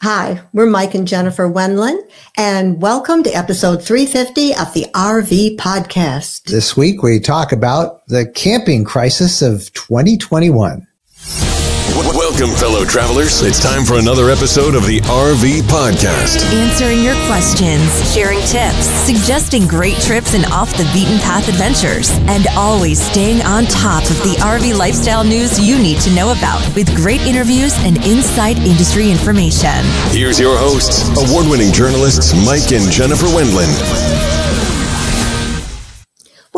Hi, we're Mike and Jennifer Wendland, and welcome to episode 350 of the RV Podcast. This week we talk about the camping crisis of 2021. Welcome, fellow travelers. It's time for another episode of the RV Podcast. Answering your questions, sharing tips, suggesting great trips and off the beaten path adventures, and always staying on top of the RV lifestyle news you need to know about with great interviews and inside industry information. Here's your hosts, award winning journalists Mike and Jennifer Wendland.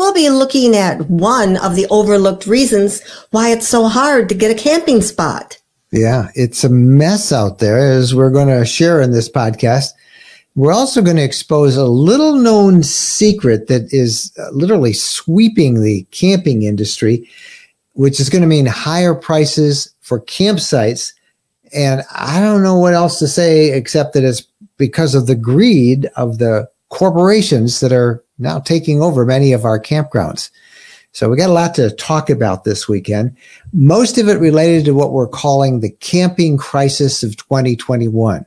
We'll be looking at one of the overlooked reasons why it's so hard to get a camping spot. Yeah, it's a mess out there, as we're going to share in this podcast. We're also going to expose a little known secret that is uh, literally sweeping the camping industry, which is going to mean higher prices for campsites. And I don't know what else to say except that it's because of the greed of the corporations that are now taking over many of our campgrounds. So we got a lot to talk about this weekend. Most of it related to what we're calling the camping crisis of 2021.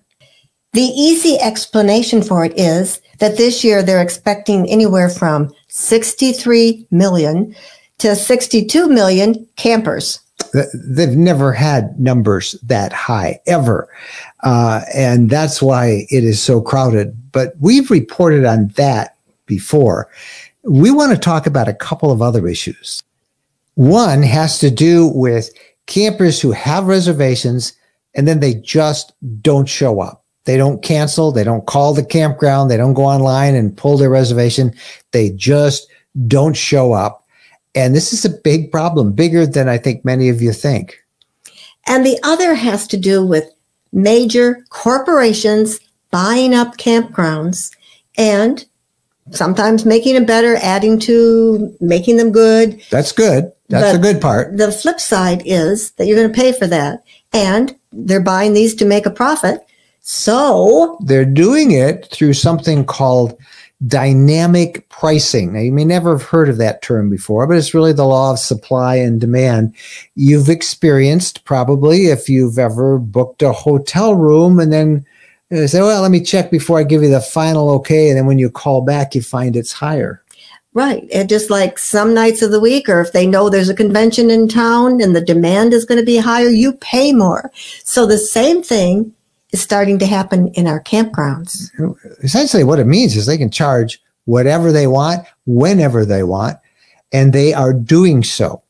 The easy explanation for it is that this year they're expecting anywhere from 63 million to 62 million campers. They've never had numbers that high ever. Uh, and that's why it is so crowded. But we've reported on that before. We want to talk about a couple of other issues. One has to do with campers who have reservations and then they just don't show up. They don't cancel. They don't call the campground. They don't go online and pull their reservation. They just don't show up. And this is a big problem, bigger than I think many of you think. And the other has to do with major corporations buying up campgrounds and sometimes making them better, adding to making them good. That's good. That's but a good part. The flip side is that you're going to pay for that. And they're buying these to make a profit. So they're doing it through something called dynamic pricing. Now, you may never have heard of that term before, but it's really the law of supply and demand. You've experienced probably if you've ever booked a hotel room and then and say, well, let me check before I give you the final okay. And then when you call back, you find it's higher. Right. And just like some nights of the week, or if they know there's a convention in town and the demand is going to be higher, you pay more. So the same thing is starting to happen in our campgrounds. Essentially, what it means is they can charge whatever they want, whenever they want, and they are doing so.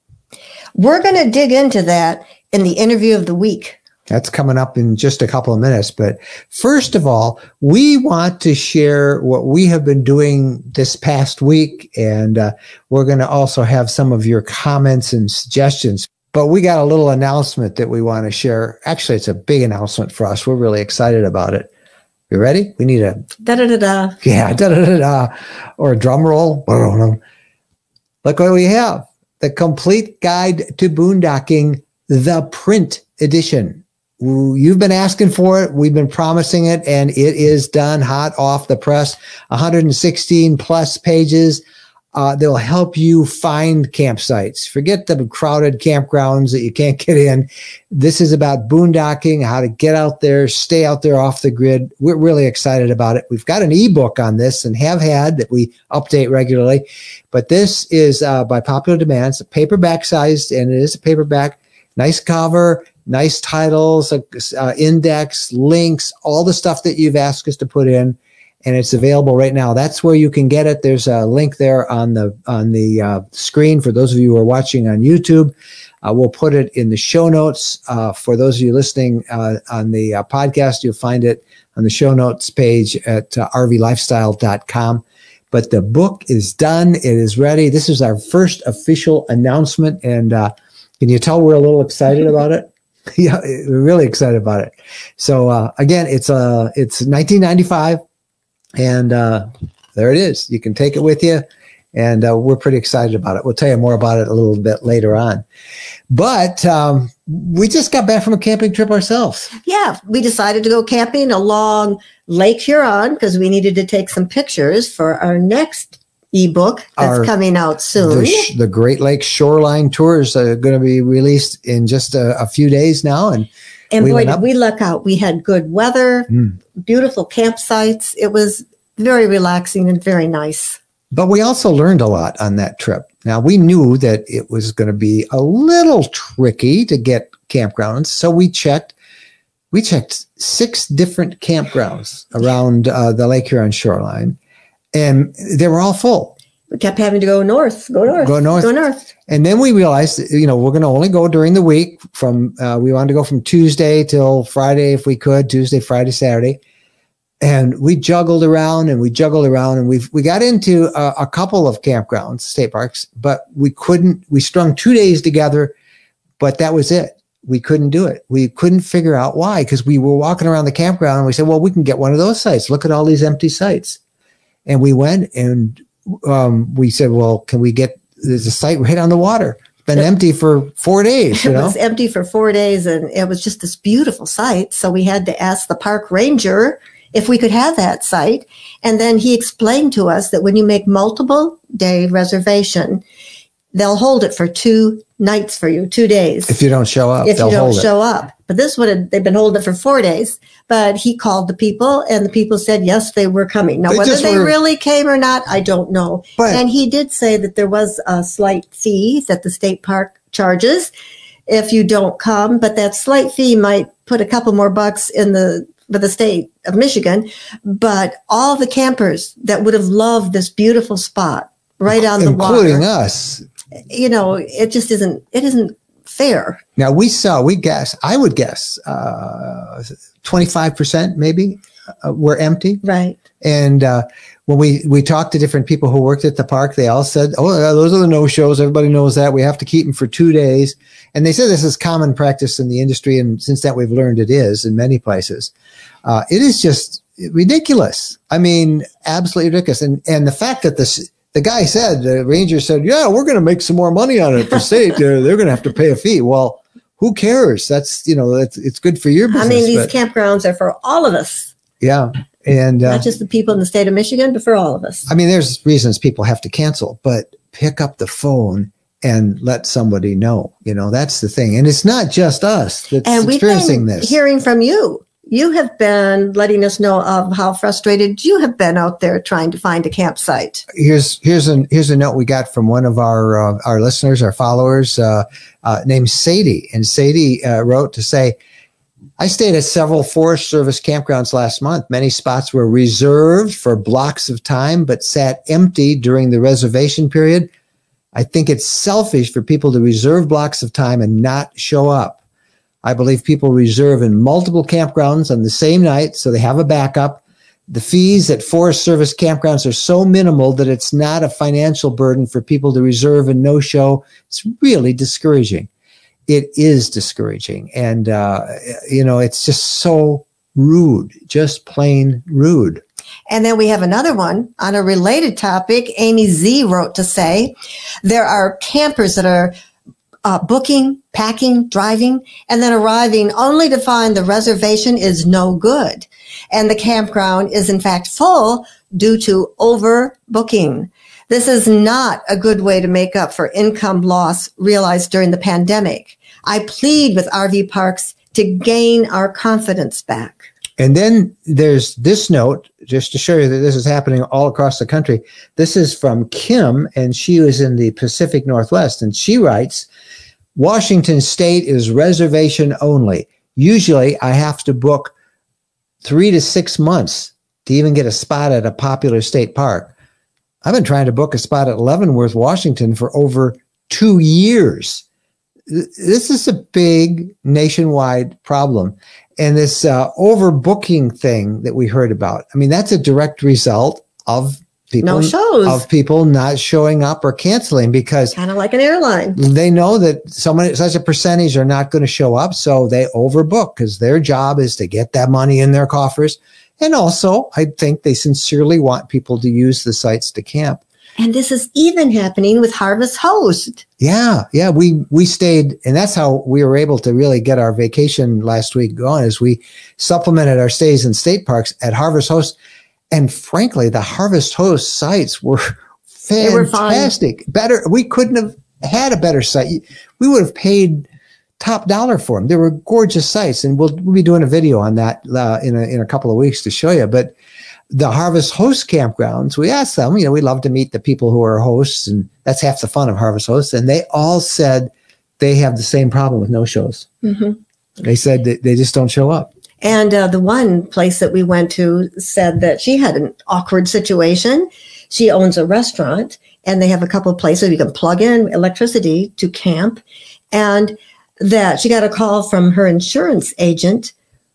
We're going to dig into that in the interview of the week. That's coming up in just a couple of minutes. But first of all, we want to share what we have been doing this past week. And uh, we're going to also have some of your comments and suggestions. But we got a little announcement that we want to share. Actually, it's a big announcement for us. We're really excited about it. You ready? We need a da da da da. Yeah, da da da da, or a drum roll. Look what we have: the complete guide to boondocking, the print edition. You've been asking for it. We've been promising it, and it is done hot off the press. 116 plus pages. Uh, they'll help you find campsites. Forget the crowded campgrounds that you can't get in. This is about boondocking, how to get out there, stay out there off the grid. We're really excited about it. We've got an ebook on this and have had that we update regularly. But this is uh, by popular demand. It's a paperback sized, and it is a paperback. Nice cover nice titles, uh, index, links, all the stuff that you've asked us to put in, and it's available right now. That's where you can get it. There's a link there on the on the uh, screen for those of you who are watching on YouTube. Uh, we'll put it in the show notes uh, for those of you listening uh, on the uh, podcast. You'll find it on the show notes page at rvlifestyle.com. But the book is done. It is ready. This is our first official announcement, and can you tell we're a little excited about it? yeah, really excited about it. So uh, again, it's uh it's 1995, and uh, there it is. You can take it with you, and uh, we're pretty excited about it. We'll tell you more about it a little bit later on. But um, we just got back from a camping trip ourselves. Yeah, we decided to go camping along Lake Huron because we needed to take some pictures for our next ebook that's Our, coming out soon. The, the, Great Lakes Shoreline Tours are going to be released in just a, a, few days now, and And We boy, did we luck out. We had good weather, Mm. beautiful campsites. It was very relaxing and very nice. But we also learned a lot on that trip. Now we knew that it was going to be a little tricky to get campgrounds, so we checked. We checked six different campgrounds around uh, the Lake Huron shoreline, and they were all full. We kept having to go north, go north, Go north. go north. And then we realized, you know, we're going to only go during the week. From uh, we wanted to go from Tuesday till Friday if we could, Tuesday, Friday, Saturday. And we juggled around and we juggled around and we we got into a, a couple of campgrounds, state parks, but we couldn't. We strung two days together, but that was it. We couldn't do it. We couldn't figure out why because we were walking around the campground and we said, well, we can get one of those sites. Look at all these empty sites. And we went and um, we said, well, can we get there's a site right on the water. It's been empty for four days, you It was empty for four days and it was just this beautiful site. So we had to ask the park ranger if we could have that site. And then he explained to us that when you make multiple day reservation, they'll hold it for two nights for you, two days. If you don't show up, if you don't hold it. show up. But this would have, they've been holding it for four days. But he called the people and the people said, yes, they were coming. Now, They whether they were- really came or not, I don't know. But- and he did say that there was a slight fee that the state park charges if you don't come, but that slight fee might put a couple more bucks in the, for the state of Michigan. But all the campers that would have loved this beautiful spot right on the including water, including us. You know, it just isn't, it isn't fair. Now we saw, we guess, I would guess, uh, 25% maybe uh, were empty. Right. And uh, when we, we talked to different people who worked at the park, they all said, oh, yeah, those are the no shows. Everybody knows that. We have to keep them for two days. And they said this is common practice in the industry. And since that, we've learned it is in many places. Uh, it is just ridiculous. I mean, absolutely ridiculous. And, and the fact that this, the guy said, the ranger said, yeah, we're going to make some more money on it for state. They're, they're going to have to pay a fee. Well, who cares? That's, you know, that's, it's good for your business. I mean, these but- campgrounds are for all of us, yeah. And, uh, not just the people in the state of Michigan, but for all of us. I mean, there's reasons people have to cancel, but pick up the phone and let somebody know. You know, that's the thing. And it's not just us that's And we've experiencing been this. hearing from you. You have been letting us know of how frustrated you have been out there trying to find a campsite. here's here's a here's a note we got from one of our uh, our listeners, our followers, uh, uh, named Sadie, and Sadie uh, wrote to say. I stayed at several Forest Service campgrounds last month. Many spots were reserved for blocks of time, but sat empty during the reservation period. I think it's selfish for people to reserve blocks of time and not show up. I believe people reserve in multiple campgrounds on the same night, so they have a backup. The fees at Forest Service campgrounds are so minimal that it's not a financial burden for people to reserve and no show. It's really discouraging. It is discouraging. And, uh, you know, it's just so rude, just plain rude. And then we have another one on a related topic. Amy Z wrote to say there are campers that are uh, booking, packing, driving, and then arriving only to find the reservation is no good. And the campground is in fact full due to overbooking. This is not a good way to make up for income loss realized during the pandemic. I plead with RV parks to gain our confidence back. And then there's this note, just to show you that this is happening all across the country. This is from Kim, and she was in the Pacific Northwest, and she writes, Washington State is reservation only. Usually I have to book three to six months to even get a spot at a popular state park. I've been trying to book a spot at Leavenworth, Washington for over two years. This is a big nationwide problem. And this uh, overbooking thing that we heard about, I mean, that's a direct result of people, No shows. of people not showing up or canceling because Kind of like an airline. they know that someone such a percentage are not going to show up so they overbook because their job is to get that money in their coffers and also i think they sincerely want people to use the sites to camp And this is even happening with Harvest Host. yeah yeah we we stayed and that's how we were able to really get our vacation last week going is we supplemented our stays in state parks at harvest host and frankly the harvest host sites were They were fantastic better we couldn't have had a better site we would have paid top dollar for them. They were gorgeous sites, and we'll, we'll be doing a video on that uh, in a, in a couple of weeks to show you. But the Harvest Host campgrounds, we asked them, you know, we love to meet the people who are hosts, and that's half the fun of Harvest Hosts. And they all said they have the same problem with no shows. Mm-hmm. They said they just don't show up. And uh, the one place that we went to said that she had an awkward situation. She owns a restaurant, and they have a couple of places you can plug in electricity to camp. And that she got a call from her insurance agent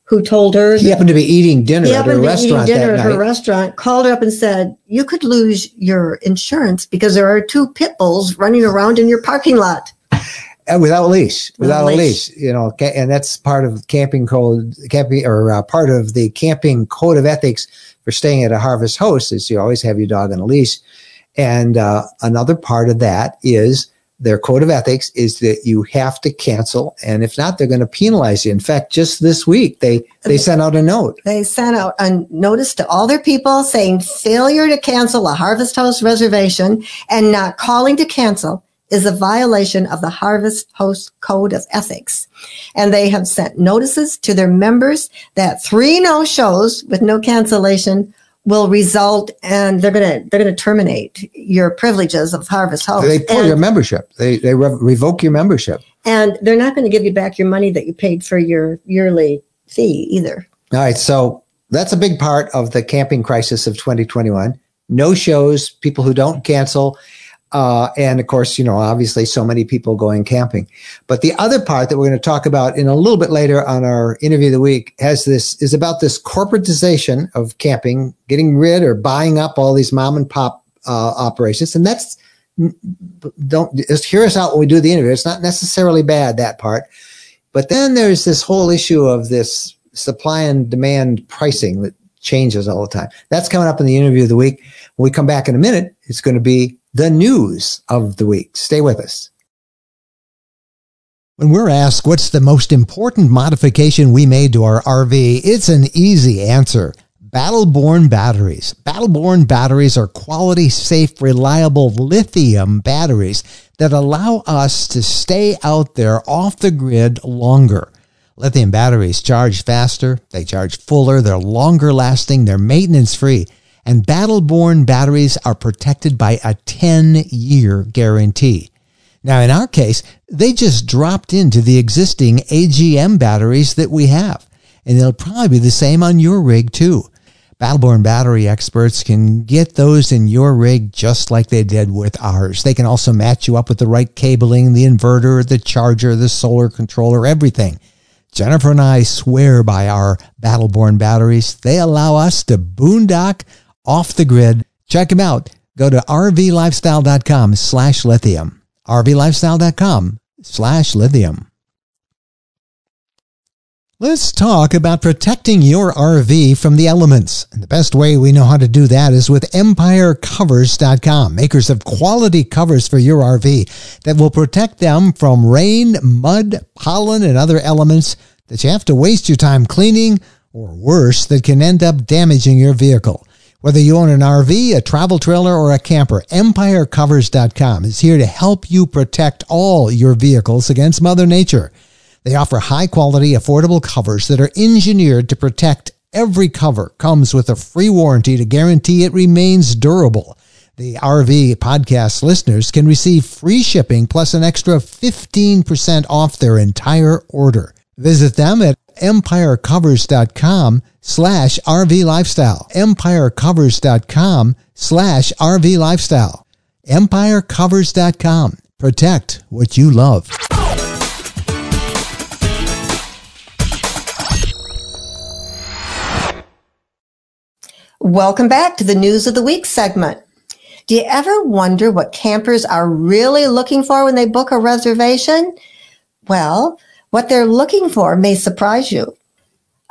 who told her he happened to be eating dinner at her to be restaurant eating dinner at her restaurant, called her up and said, You could lose your insurance because there are two pit bulls running around in your parking lot. Uh, without leash, without Without a leash. leash, you know, and that's part of camping code, camping or uh, part of the camping code of ethics for staying at a harvest host is you always have your dog on a leash. And uh, another part of that is their code of ethics is that you have to cancel, and if not, they're going to penalize you. In fact, just this week they they sent out a note. They sent out a notice to all their people saying failure to cancel a Harvest Host reservation and not calling to cancel is a violation of the Harvest Host Code of Ethics. And they have sent notices to their members that three no shows with no cancellation will result and they're going to they're going to terminate your privileges of Harvest Host. They pull and, your membership. They they re- revoke your membership. and they're not going to give you back your money that you paid for your yearly fee either. All right, so that's a big part of the camping crisis of 2021. No shows, people who don't cancel, uh, and of course, you know, obviously, so many people going camping. But the other part that we're going to talk about in a little bit later on our interview of the week has this is about this corporatization of camping, getting rid or buying up all these mom and pop uh, operations, and that's don't just hear us out when we do the interview. It's not necessarily bad that part, but then there's this whole issue of this supply and demand pricing that changes all the time. That's coming up in the interview of the week. When we come back in a minute, it's going to be the news of the week. Stay with us. When we're asked what's the most important modification we made to our RV, it's an easy answer. Battleborn batteries. Battleborn batteries are quality, safe, reliable lithium batteries that allow us to stay out there off the grid longer. Lithium batteries charge faster, they charge fuller, they're longer lasting, they're maintenance free, and Battleborn batteries are protected by a 10 year guarantee. Now, in our case, they just dropped into the existing AGM batteries that we have, and they'll probably be the same on your rig too. Battleborn battery experts can get those in your rig just like they did with ours. They can also match you up with the right cabling, the inverter, the charger, the solar controller, everything. Jennifer and I swear by our Battleborn batteries. They allow us to boondock off the grid. Check them out. Go to rvlifestyle.com slash lithium. rvlifestyle.com slash lithium. Let's talk about protecting your RV from the elements. And the best way we know how to do that is with EmpireCovers.com, makers of quality covers for your RV that will protect them from rain, mud, pollen, and other elements that you have to waste your time cleaning or worse, that can end up damaging your vehicle. Whether you own an RV, a travel trailer, or a camper, EmpireCovers.com is here to help you protect all your vehicles against Mother Nature. They offer high quality, affordable covers that are engineered to protect. Every cover comes with a free warranty to guarantee it remains durable. The RV podcast listeners can receive free shipping plus an extra 15% off their entire order. Visit them at empirecovers.com slash RV lifestyle. Empirecovers.com slash RV lifestyle. Empirecovers.com. Protect what you love. Welcome back to the News of the Week segment. Do you ever wonder what campers are really looking for when they book a reservation? Well, what they're looking for may surprise you.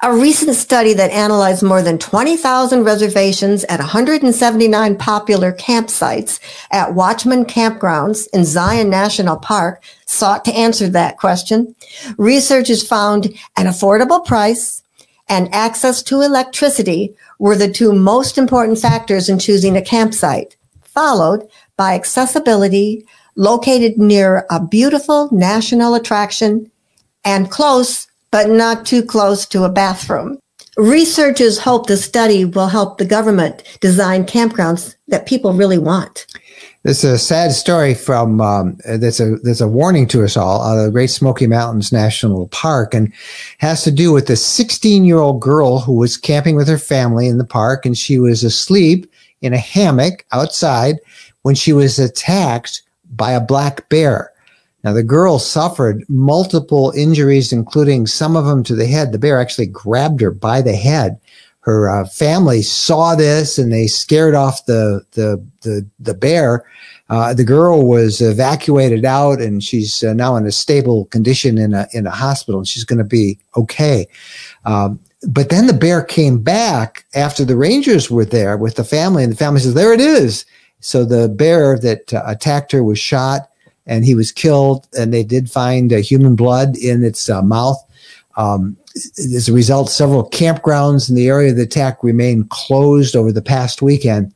A recent study that analyzed more than 20,000 reservations at 179 popular campsites at Watchman Campgrounds in Zion National Park sought to answer that question. Researchers found an affordable price and access to electricity were the two most important factors in choosing a campsite, followed by accessibility, located near a beautiful national attraction, and close, but not too close to a bathroom. Researchers hope the study will help the government design campgrounds that people really want. This is a sad story from um, that's a there's a warning to us all out of the Great Smoky Mountains National Park, and has to do with a 16 year old girl who was camping with her family in the park, and she was asleep in a hammock outside when she was attacked by a black bear. Now the girl suffered multiple injuries, including some of them to the head. The bear actually grabbed her by the head her uh, family saw this and they scared off the the the, the bear. Uh, the girl was evacuated out and she's uh, now in a stable condition in a in a hospital and she's going to be okay. Um, but then the bear came back after the rangers were there with the family and the family says there it is. So the bear that uh, attacked her was shot and he was killed and they did find uh, human blood in its uh, mouth. Um, as a result, several campgrounds in the area of the attack remained closed over the past weekend.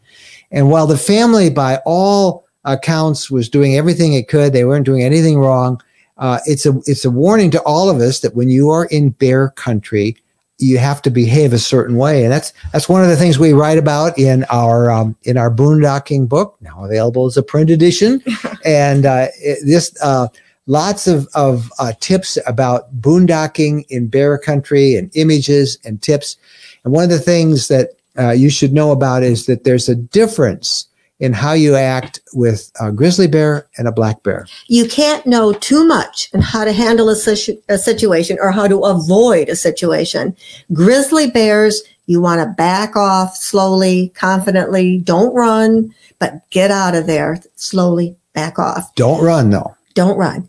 And while the family, by all accounts, was doing everything it could, they weren't doing anything wrong. Uh, it's a it's a warning to all of us that when you are in bear country, you have to behave a certain way, and that's that's one of the things we write about in our um, in our boondocking book, now available as a print edition. and uh, it, this uh, lots of, of uh, tips about boondocking in bear country and images and tips. And one of the things that uh, you should know about is that there's a difference in how you act with a grizzly bear and a black bear. You can't know too much on how to handle a, situ- a situation or how to avoid a situation. Grizzly bears, you want to back off slowly, confidently. Don't run, but get out of there slowly. Back off. Don't run, though. Don't run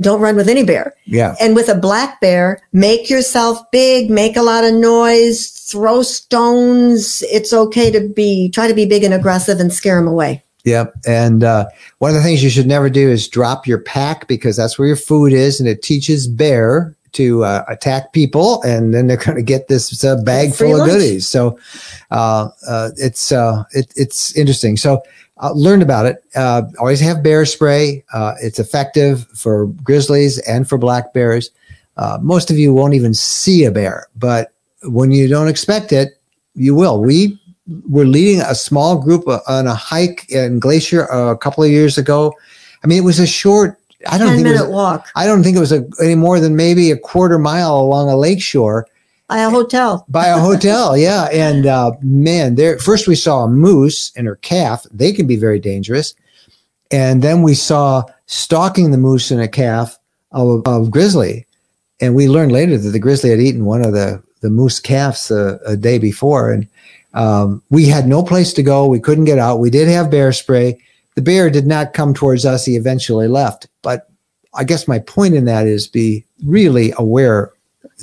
don't run with any bear. Yeah. And with a black bear, make yourself big, make a lot of noise, throw stones. It's okay to be, try to be big and aggressive and scare them away. Yep. And uh, one of the things you should never do is drop your pack because that's where your food is and it teaches bear to uh, attack people and then they're going to get this uh, bag full lunch. of goodies. So uh, uh, it's, uh, it, it's interesting. So uh, learned about it. Uh, always have bear spray. Uh, it's effective for grizzlies and for black bears. Uh, most of you won't even see a bear, but when you don't expect it, you will. We were leading a small group on a hike in Glacier a couple of years ago. I mean, it was a short. I don't think minute it was, walk. I don't think it was a, any more than maybe a quarter mile along a lake shore by a hotel. By a hotel, yeah. And uh, man, there first we saw a moose and her calf. They can be very dangerous. And then we saw stalking the moose and a calf of, of grizzly. And we learned later that the grizzly had eaten one of the, the moose calves a, a day before. And um, we had no place to go. We couldn't get out. We did have bear spray. The bear did not come towards us. He eventually left. But I guess my point in that is be really aware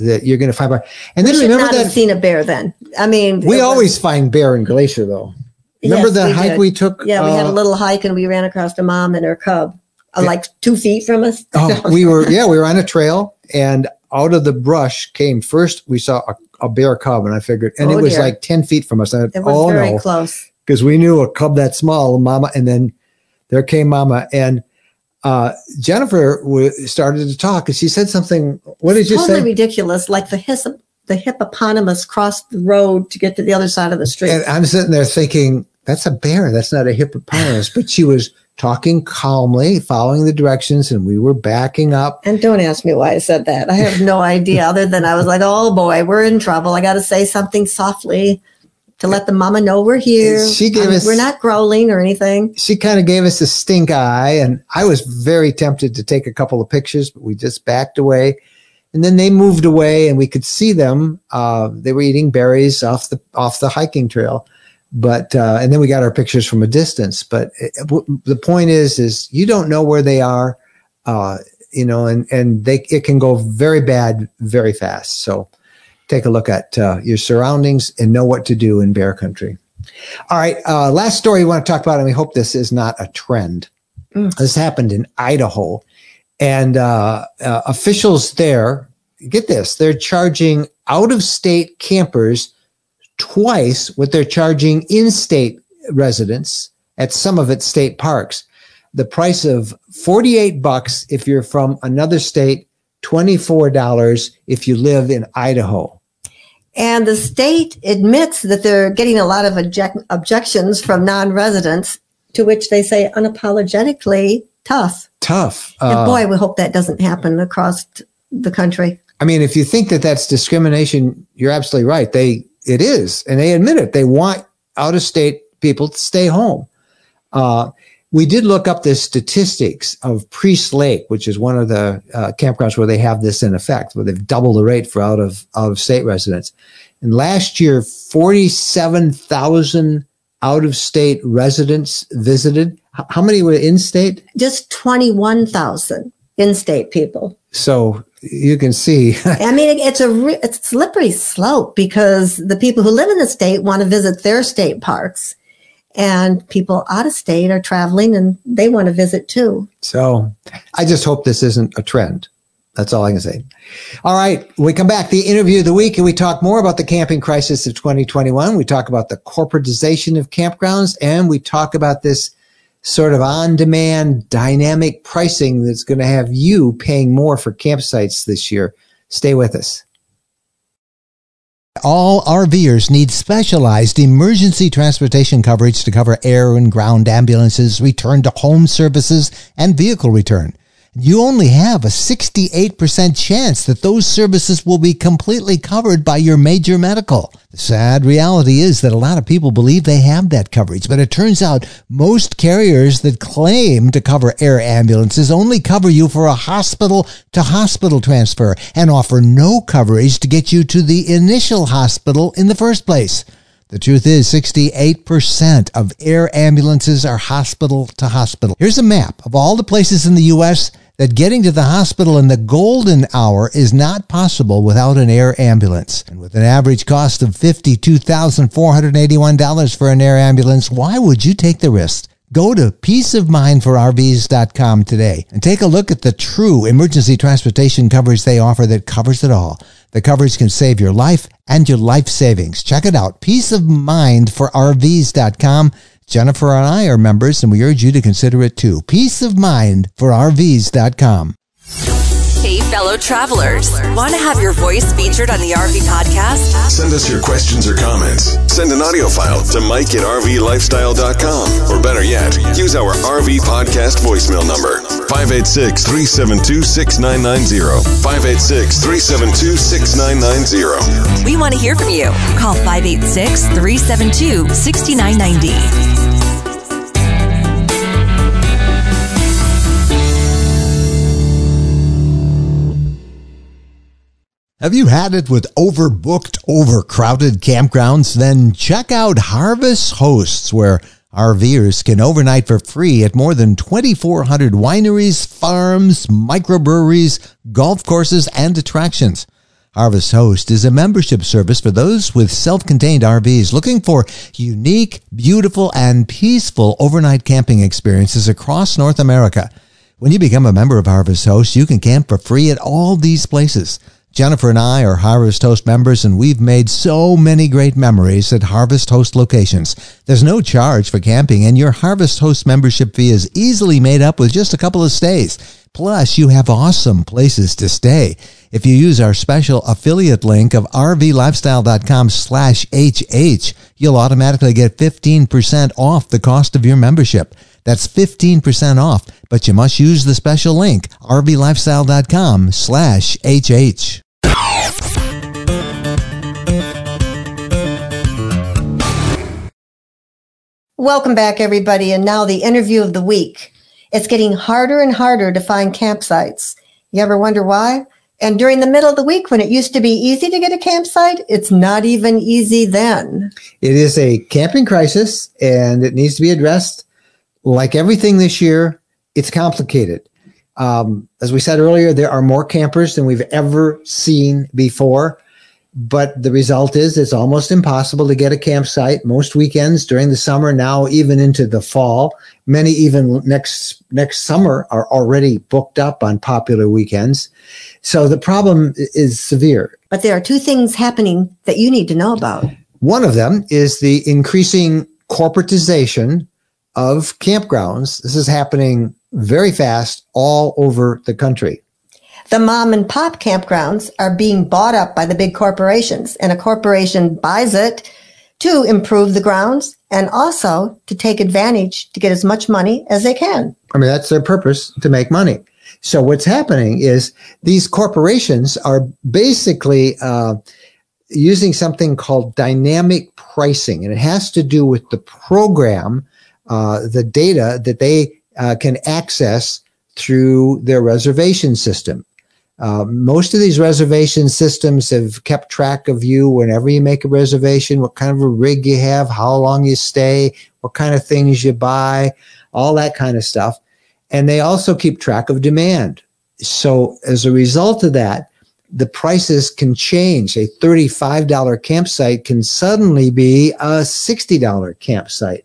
that you're going to find. And then we remember not that have seen a bear. Then I mean, we always find bear in Glacier, though. Remember Yes, the we hike did. we took? Yeah, we had a uh, little hike and we ran across a mom and her cub, uh, like two feet from us. Oh, we were yeah, we were on a trail, and out of the brush came first. We saw a, a bear cub, and I figured, and Oh, it was dear. like ten feet from us. I, it was oh very no, close. because we knew a cub that small, mama, and then there came mama, and uh, Jennifer w- started to talk, and she said something. What did you totally say? ridiculous. Like the the hippopotamus crossed the road to get to the other side of the street. And I'm sitting there thinking, that's a bear. That's not a hippopotamus. but she was talking calmly, following the directions, and we were backing up. And don't ask me why I said that. I have no idea other than I was like, oh boy, we're in trouble. I got to say something softly to let the mama know we're here. She gave I mean, us- we're not growling or anything. She kind of gave us a stink eye, and I was very tempted to take a couple of pictures, but we just backed away. And then they moved away, and we could see them. Uh, they were eating berries off the off the hiking trail, but uh, and then we got our pictures from a distance. But it, w- the point is, is you don't know where they are, uh, you know, and and they it can go very bad very fast. So take a look at uh, your surroundings and know what to do in bear country. All right, uh, last story we want to talk about, and we hope this is not a trend. Mm. This happened in Idaho, and uh, uh, officials there get this: they're charging out-of-state campers twice what they're charging in-state residents at some of its state parks. The price of 48 bucks if you're from another state, $24 if you live in Idaho. And the state admits that they're getting a lot of object- objections from non residents, to which they say unapologetically tough. Tough. and Uh, boy, we hope that doesn't happen across the country. I mean, if you think that that's discrimination, you're absolutely right. They it is, and they admit it. They want out of state people to stay home. Uh, we did look up the statistics of Priest Lake, which is one of the uh, campgrounds where they have this in effect, where they've doubled the rate for out of out of state residents. And last year, forty seven thousand out of state residents visited. H- how many were in state? Just 21,000 in state people. So you can see I mean, it- it's a re- it's a slippery slope because the people who live in the state want to visit their state parks, and people out of state are traveling and they want to visit too. So I just hope this isn't a trend. That's all I can say. All right. We come back, the interview of the week, and we talk more about the camping crisis of 2021. We talk about the corporatization of campgrounds, and we talk about this sort of on demand dynamic pricing that's going to have you paying more for campsites this year. Stay with us. All RVers need specialized emergency transportation coverage to cover air and ground ambulances, return to home services, and vehicle return. You only have a 68% chance that those services will be completely covered by your major medical. The sad reality is that a lot of people believe they have that coverage, but it turns out most carriers that claim to cover air ambulances only cover you for a hospital to hospital transfer and offer no coverage to get you to the initial hospital in the first place. The truth is 68% of air ambulances are hospital to hospital. Here's a map of all the places in the U.S. that getting to the hospital in the golden hour is not possible without an air ambulance. And with an average cost of $52,481 for an air ambulance, why would you take the risk? Go to peaceofmindforrvs.com today and take a look at the true emergency transportation coverage they offer that covers it all. The coverage can save your life and your life savings. Check it out. Peace of mind for Peaceofmindforrvs.com. Jennifer and I are members and we urge you to consider it too. Peace of mind for Peaceofmindforrvs.com. Hey, fellow travelers. Want to have your voice featured on the RV podcast? Send us your questions or comments. Send an audio file to Mike at RVLifestyle.com. Or better yet, use our RV podcast voicemail number 586 372 6990. 586 372 6990. We want to hear from you. Call 586 372 6990. Have you had it with overbooked, overcrowded campgrounds? Then check out Harvest Hosts, where RVers can overnight for free at more than 2,400 wineries, farms, microbreweries, golf courses, and attractions. Harvest Host is a membership service for those with self-contained RVs looking for unique, beautiful, and peaceful overnight camping experiences across North America. When you become a member of Harvest Host, you can camp for free at all these places. Jennifer and I are Harvest Host members and we've made so many great memories at Harvest Host locations. There's no charge for camping and your Harvest Host membership fee is easily made up with just a couple of stays. Plus, you have awesome places to stay. If you use our special affiliate link of rvlifestyle.com slash HH, you'll automatically get 15% off the cost of your membership. That's 15% off, but you must use the special link rvlifestyle.com slash HH. Welcome back, everybody. And now the interview of the week. It's getting harder and harder to find campsites. You ever wonder why? And during the middle of the week, when it used to be easy to get a campsite, it's not even easy then. It is a camping crisis and it needs to be addressed. Like everything this year, it's complicated. Um, as we said earlier, there are more campers than we've ever seen before. But the result is it's almost impossible to get a campsite most weekends during the summer, now even into the fall. Many even next next summer are already booked up on popular weekends. So the problem is severe. But there are two things happening that you need to know about. One of them is the increasing corporatization of campgrounds. This is happening very fast all over the country. the mom and pop campgrounds are being bought up by the big corporations and a corporation buys it to improve the grounds and also to take advantage to get as much money as they can. I mean, that's their purpose to make money. So what's happening is these corporations are basically uh, using something called dynamic pricing, and it has to do with the program, uh, the data that they uh, can access through their reservation system. Uh, most of these reservation systems have kept track of you whenever you make a reservation, what kind of a rig you have, how long you stay, what kind of things you buy, all that kind of stuff. And they also keep track of demand. So as a result of that, the prices can change. A $35 campsite can suddenly be a $60 campsite.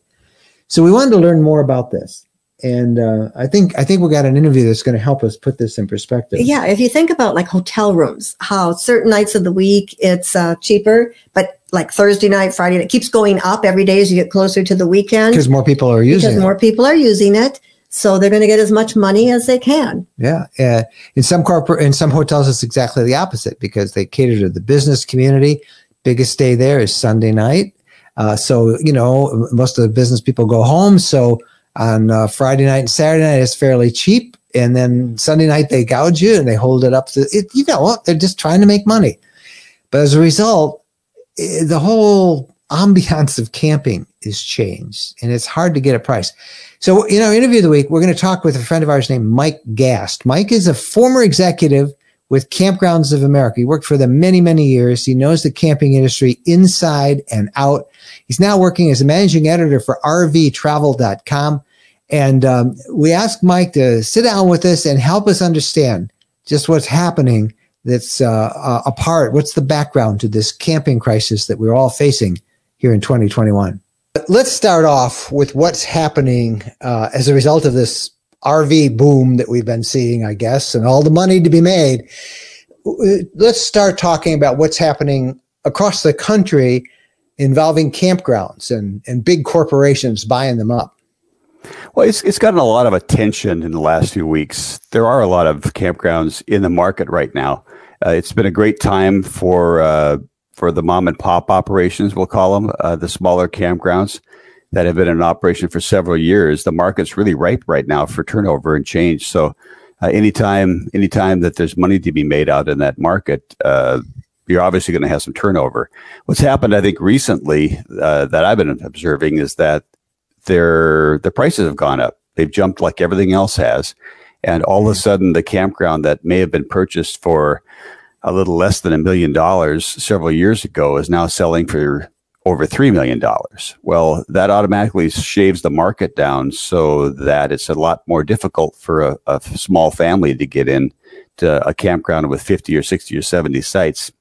So we wanted to learn more about this and uh, I think I think we got an interview that's going to help us put this in perspective. Yeah, if you think about like hotel rooms, how certain nights of the week it's uh, cheaper, but like Thursday night, Friday, it keeps going up every day as you get closer to the weekend because more people are using it. because it. more people are using it. So they're going to get as much money as they can. Yeah, uh, in some corporate, in some hotels, it's exactly the opposite because they cater to the business community. Biggest day there is Sunday night. Uh, so you know, most of the business people go home. So on uh, Friday night and Saturday night it's fairly cheap, and then Sunday night they gouge you and they hold it up to it. You know what? They're just trying to make money, but as a result, eh, the whole ambiance of camping is changed, and it's hard to get a price. So, in our interview of the week, we're going to talk with a friend of ours named Mike Gast. Mike is a former executive with Kampgrounds of America. He worked for them many, many years. He knows the camping industry inside and out. He's now working as a managing editor for RVTravel.com. And um, we asked Mike to sit down with us and help us understand just what's happening that's uh, uh, apart. What's the background to this camping crisis that we're all facing here in 2021? Let's start off with what's happening uh, as a result of this RV boom that we've been seeing, I guess, and all the money to be made. Let's start talking about what's happening across the country involving campgrounds and, and big corporations buying them up. Well, it's, it's gotten a lot of attention in the last few weeks. There are a lot of campgrounds in the market right now. Uh, it's been a great time for uh, for the mom and pop operations, we'll call them, uh, the smaller campgrounds that have been in operation for several years. The market's really ripe right now for turnover and change. So, uh, anytime anytime that there's money to be made out in that market, uh, you're obviously going to have some turnover. What's happened, I think, recently uh, that I've been observing is that their the prices have gone up. They've jumped like everything else has, and all of a sudden, the campground that may have been purchased for a little less than a million dollars several years ago is now selling for over $3 million. Well, that automatically shaves the market down so that it's a lot more difficult for a, a small family to get in to a campground with 50 or 60 or 70 sites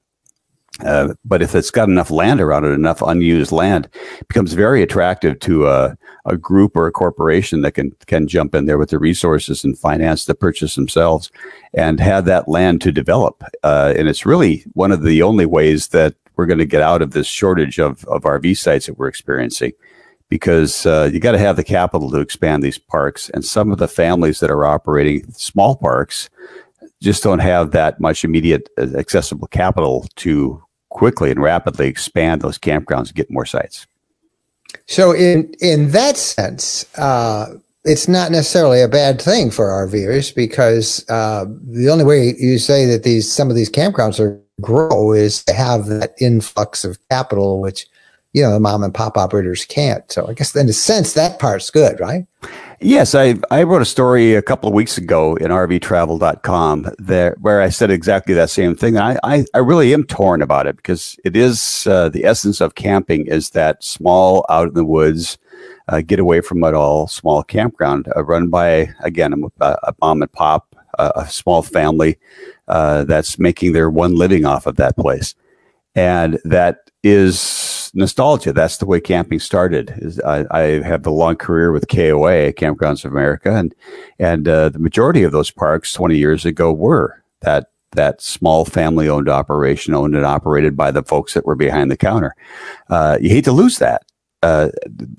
uh, but if it's got enough land around it, enough unused land, becomes very attractive to a, a group or a corporation that can can jump in there with the resources and finance the purchase themselves, and have that land to develop. Uh, and it's really one of the only ways that we're going to get out of this shortage of of RV sites that we're experiencing, because uh, you got to have the capital to expand these parks, and some of the families that are operating small parks just don't have that much immediate uh, accessible capital to quickly and rapidly expand those campgrounds and get more sites. So in in that sense, uh, it's not necessarily a bad thing for RVers because uh, the only way you say that these some of these campgrounds are grow is to have that influx of capital, which you know the mom and pop operators can't. So I guess in a sense that part's good, right? Yes, I, I wrote a story a couple of weeks ago in rvtravel.com there where I said exactly that same thing. I, I, I really am torn about it because it is uh, the essence of camping is that small out in the woods, uh, get away from it all, small campground uh, run by, again, a, a mom and pop, a small family uh, that's making their one living off of that place. And that is nostalgia. That's the way camping started. Is I, I have the long career with KOA, Kampgrounds of America, and and uh, the majority of those parks 20 years ago were that that small family owned operation, owned and operated by the folks that were behind the counter. Uh, you hate to lose that. Uh,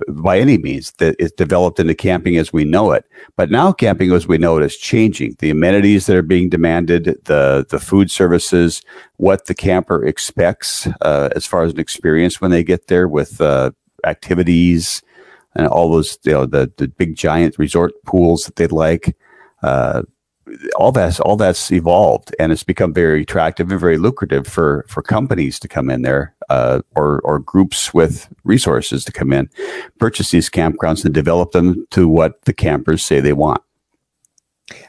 by any means that it's developed into camping as we know it. But now camping as we know it is changing. The amenities that are being demanded, the the food services, what the camper expects uh, as far as an experience when they get there with uh, activities and all those you know the the big giant resort pools that they like. All that's all that's evolved and it's become very attractive and very lucrative for for companies to come in there uh, or or groups with resources to come in purchase these campgrounds and develop them to what the campers say they want.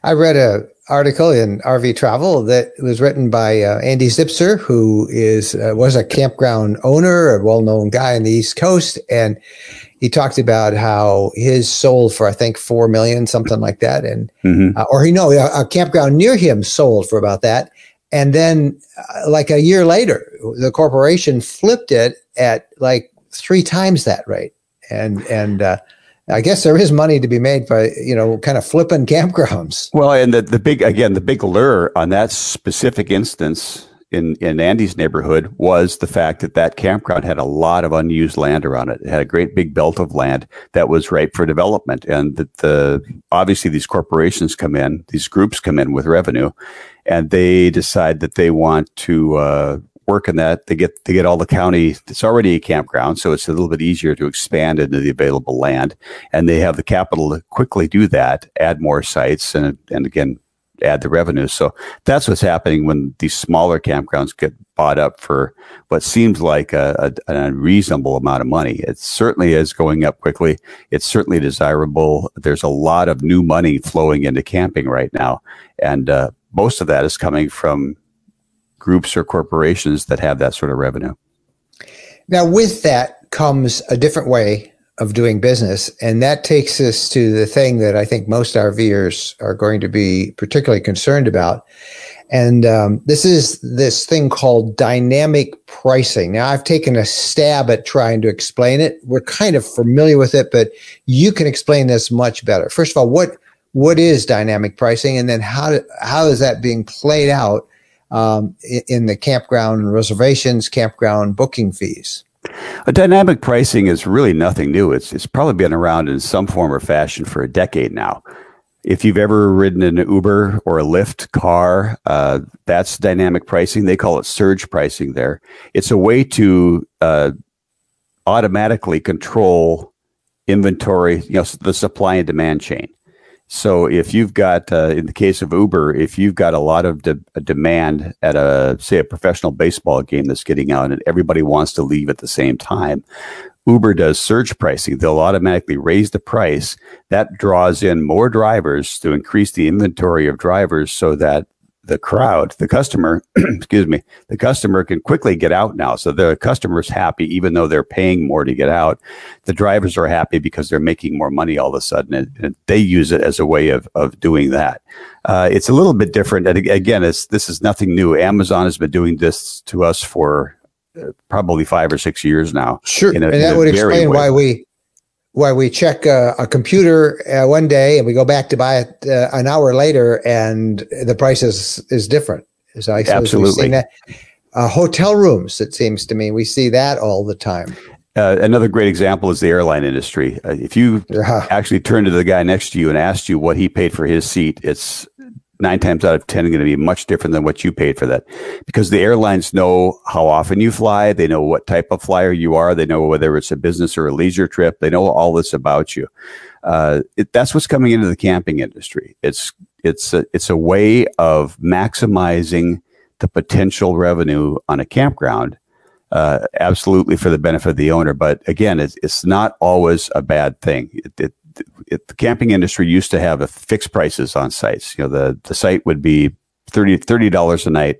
I read a article in rv travel that was written by uh, andy zipser who is uh, was a campground owner a well-known guy on the east coast and he talked about how his sold for I think four million, something like that, and mm-hmm. uh, or he no, a, a, campground near him sold for about that, and then uh, like a year later, the corporation flipped it at like three times that rate, and and. Uh, I guess there is money to be made by you know kind of flipping campgrounds. Well, and the the big again the big lure on that specific instance in, in Andy's neighborhood was the fact that that campground had a lot of unused land around it. It had a great big belt of land that was ripe for development. And that the, obviously these corporations come in, these groups come in with revenue and they decide that they want to, uh, work in that. They get, they get all the county. It's already a campground. So it's a little bit easier to expand into the available land and they have the capital to quickly do that, add more sites and, and again, add the revenue. So that's what's happening when these smaller campgrounds get bought up for what seems like a, a, an unreasonable amount of money. It certainly is going up quickly. It's certainly desirable. There's a lot of new money flowing into camping right now. And uh, most of that is coming from groups or corporations that have that sort of revenue. Now, with that comes a different way of doing business. And that takes us to the thing that I think most RVers are going to be particularly concerned about. And um, this is this thing called dynamic pricing. Now, I've taken a stab at trying to explain it. We're kind of familiar with it, but you can explain this much better. First of all, what what is dynamic pricing, and then how do, how is that being played out um, in, in the campground reservations, campground booking fees? A dynamic pricing is really nothing new. It's, it's probably been around in some form or fashion for a decade now. If you've ever ridden an Uber or a Lyft car, uh, that's dynamic pricing. They call it surge pricing there. It's a way to uh, automatically control inventory, you know, the supply and demand chain. So if you've got, uh, in the case of Uber, if you've got a lot of de- demand at a, say, a professional baseball game that's getting out and everybody wants to leave at the same time, Uber does surge pricing. They'll automatically raise the price. That draws in more drivers to increase the inventory of drivers so that the crowd, the customer, excuse me, the customer can quickly get out now. So the customer's happy, even though they're paying more to get out. The drivers are happy because they're making more money all of a sudden, and, and they use it as a way of of doing that. Uh, it's a little bit different, and again, it's this is nothing new. Amazon has been doing this to us for uh, probably five or six years now. Sure, a, and that would explain why we why we check a, a computer uh, one day and we go back to buy it uh, an hour later and the price is, is different. So I Absolutely. That. Uh, hotel rooms, it seems to me, we see that all the time. Uh, another great example is the airline industry. Uh, if you actually turn to the guy next to you and asked you what he paid for his seat, it's nine times out of 10 going to be much different than what you paid for that because the airlines know how often you fly. They know what type of flyer you are. They know whether it's a business or a leisure trip. They know all this about you. Uh, it, that's what's coming into the camping industry. It's, it's a, it's a way of maximizing the potential revenue on a campground. Uh, absolutely for the benefit of the owner. But again, it's, it's not always a bad thing. It, it, it, the camping industry used to have a fixed prices on sites. You know, the, the site would be 30 dollars a night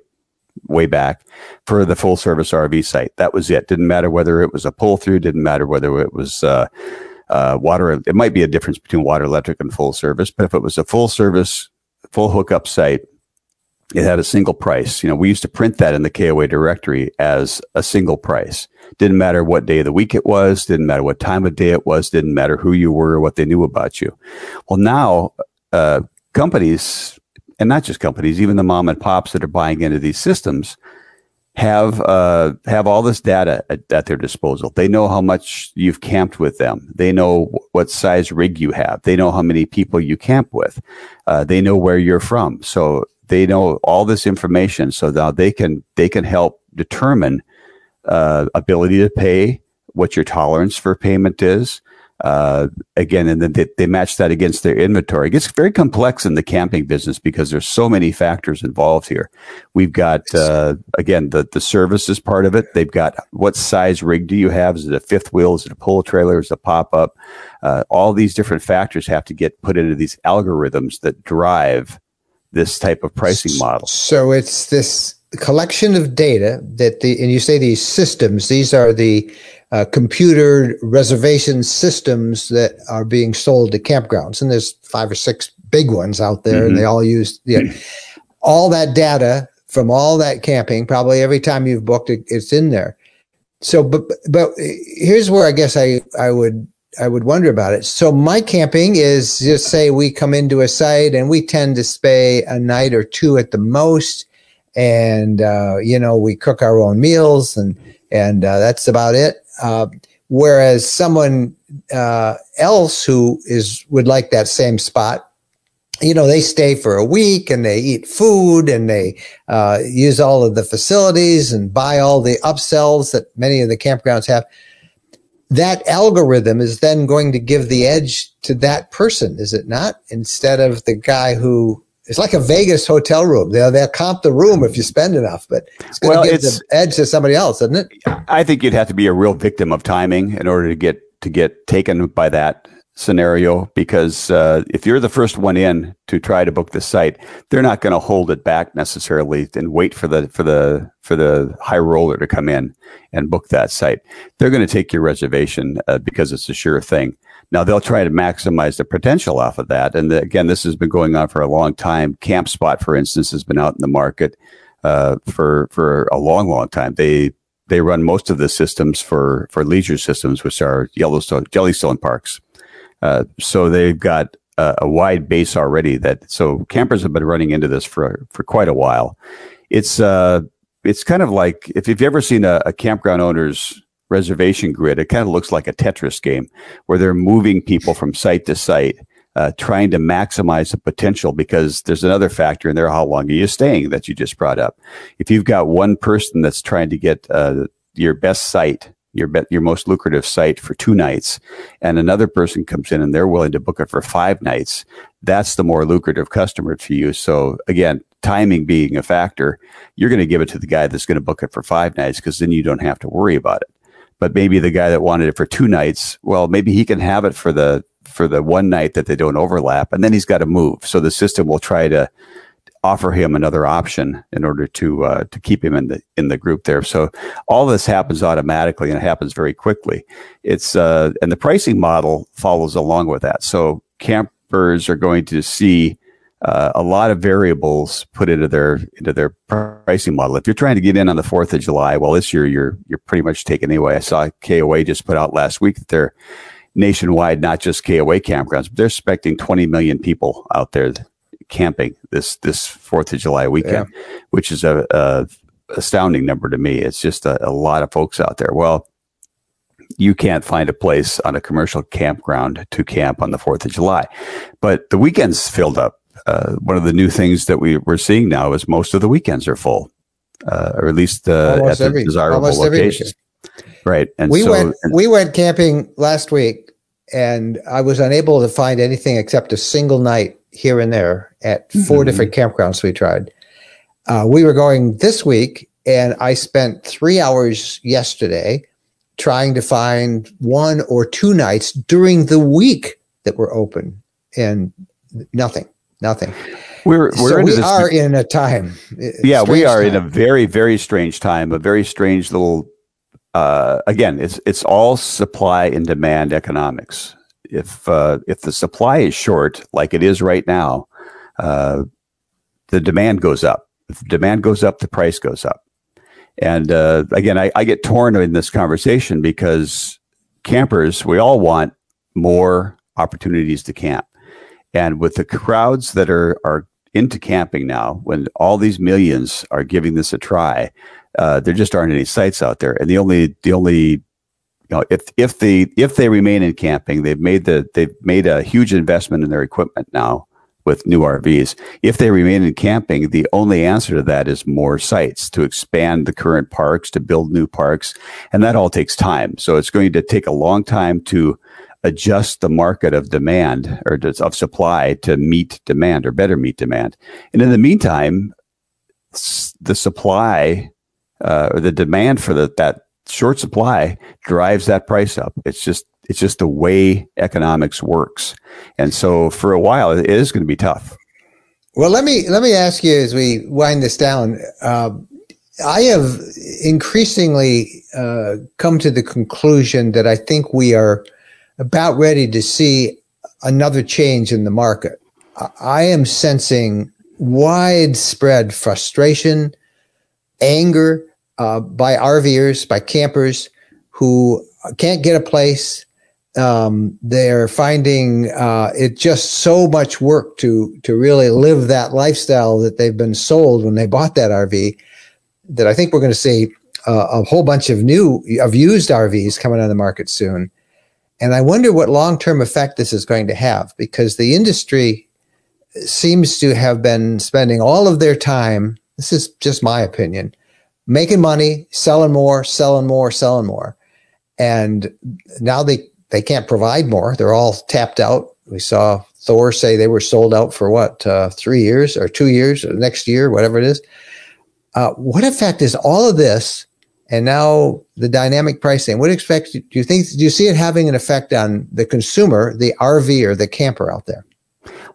way back for the full service RV site. That was it. Didn't matter whether it was a pull through. Didn't matter whether it was uh, uh, water. It might be a difference between water, electric, and full service. But if it was a full service, full hookup site, it had a single price. You know, we used to print that in the KOA directory as a single price. Didn't matter what day of the week it was, didn't matter what time of day it was, didn't matter who you were or what they knew about you. Well, now, uh, companies, and not just companies, even the mom and pops that are buying into these systems have uh, have all this data at, at, their disposal. They know how much you've camped with them. They know what size rig you have. They know how many people you camp with. Uh, they know where you're from. So they know all this information. So now they can they can help determine uh, ability to pay, what your tolerance for payment is, uh, again, and then they, they, match that against their inventory. It gets very complex in the camping business because there's so many factors involved here. We've got uh, again the the service is part of it. They've got what size rig do you have? Is it a fifth wheel? Is it a pull trailer? Is it a pop up? Uh, all these different factors have to get put into these algorithms that drive this type of pricing model. So it's this collection of data that the and you say these systems. These are the uh, computer reservation systems that are being sold to campgrounds, and there's five or six big ones out there, mm-hmm. and they all use yeah, all that data from all that camping. Probably every time you've booked it, it's in there. So, but but here's where I guess I I would I would wonder about it. So my camping is just say we come into a site and we tend to stay a night or two at the most, and uh, you know we cook our own meals and and uh, that's about it. Uh, whereas someone uh, else who is would like that same spot, you know, they stay for a week and they eat food and they uh, use all of the facilities and buy all the upsells that many of the campgrounds have. That algorithm is then going to give the edge to that person, is it not? Instead of the guy who it's like a Vegas hotel room. They'll, they'll comp the room if you spend enough, but it's going well, to give the edge to somebody else, isn't it? I think you'd have to be a real victim of timing in order to get to get taken by that scenario. Because uh, if you're the first one in to try to book the site, they're not going to hold it back necessarily and wait for the for the for the high roller to come in and book that site. They're going to take your reservation uh, because it's a sure thing. Now they'll try to maximize the potential off of that. And the, again, this has been going on for a long time. CampSpot, for instance, has been out in the market uh, for for a long, long time. They they run most of the systems for for leisure systems, which are Yellowstone, Jellystone parks. Uh, so they've got a, a, wide base already. That so campers have been running into this for for quite a while. It's uh it's kind of like if you've ever seen a, a campground owner's reservation grid. It kind of looks like a Tetris game where they're moving people from site to site, uh, trying to maximize the potential because there's another factor in there. How long are you staying that you just brought up? If you've got one person that's trying to get uh, your best site, your your most lucrative site for two nights, and another person comes in and they're willing to book it for five nights, that's the more lucrative customer to you. So again, timing being a factor, you're going to give it to the guy that's going to book it for five nights because then you don't have to worry about it but maybe the guy that wanted it for two nights, well, maybe he can have it for the for the one night that they don't overlap, and then he's got to move. So the system will try to offer him another option in order to uh, to keep him in the in the group there. So all this happens automatically and it happens very quickly. It's uh, and the pricing model follows along with that. So campers are going to see uh, a lot of variables put into their into their pricing model. If you're trying to get in on the Fourth of July, well, this year you're you're pretty much taken anyway. I saw KOA just put out last week that they're nationwide, not just KOA campgrounds, but they're expecting 20 million people out there camping this this Fourth of July weekend, yeah. which is a, a, astounding number to me. It's just a, a lot of folks out there. Well, you can't find a place on a commercial campground to camp on the 4th of July. But the weekend's filled up uh, one of the new things that we, we're seeing now is most of the weekends are full, uh, or at least uh, at every, desirable locations. Right. And we so, went and, we went camping last week, and I was unable to find anything except a single night here and there at 4 mm-hmm. different campgrounds we tried. Uh, we were going this week, and I spent three hours yesterday trying to find one or two nights during the week that were open, and nothing nothing. We're we're so we are in a time. Yeah, we are time. in a very very strange time. A very strange little. Uh, again, it's it's all supply and demand economics. If uh, if the supply is short, like it is right now, uh, the demand goes up. If demand goes up, the price goes up. And uh, again, I, I get torn in this conversation because campers, we all want more opportunities to camp. And with the crowds that are, are into camping now, when all these millions are giving this a try, uh, there just aren't any sites out there. And the only the only you know if if the if they remain in camping, they've made the they've made a huge investment in their equipment now with new RVs. If they remain in camping, the only answer to that is more sites to expand the current parks, to build new parks, and that all takes time. So it's going to take a long time to adjust the market of demand or of supply to meet demand or better meet demand. And in the meantime, the supply uh, or the demand for the, that short supply drives that price up. It's just it's just the way economics works. And so for a while, it is going to be tough. Well, let me let me ask you as we wind this down. Uh, I have increasingly uh, come to the conclusion that I think we are about ready to see another change in the market. I am sensing widespread frustration, anger uh, by RVers, by campers who can't get a place. Um, they're finding uh, it just so much work to to really live that lifestyle that they've been sold when they bought that RV. That I think we're going to see uh, a whole bunch of new of used RVs coming on the market soon. And I wonder what long term effect this is going to have because the industry seems to have been spending all of their time. This is just my opinion, making money, selling more, selling more, selling more. And now they, they can't provide more. They're all tapped out. We saw Thor say they were sold out for what, uh, three years or two years or next year, whatever it is. Uh, what effect is all of this and now the dynamic pricing? What expect do you think? Do you see it having an effect on the consumer, the RV or the camper out there?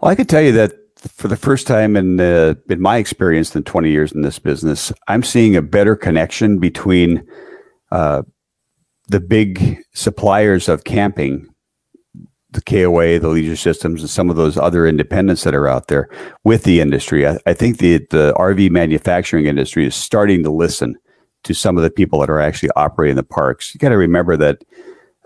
Well, I could tell you that for the first time in the, in my experience in 20 years in this business, I'm seeing a better connection between uh, the big suppliers of camping, the KOA, the Leisure Systems, and some of those other independents that are out there with the industry. I, I think the the RV manufacturing industry is starting to listen to some of the people that are actually operating the parks. You got to remember that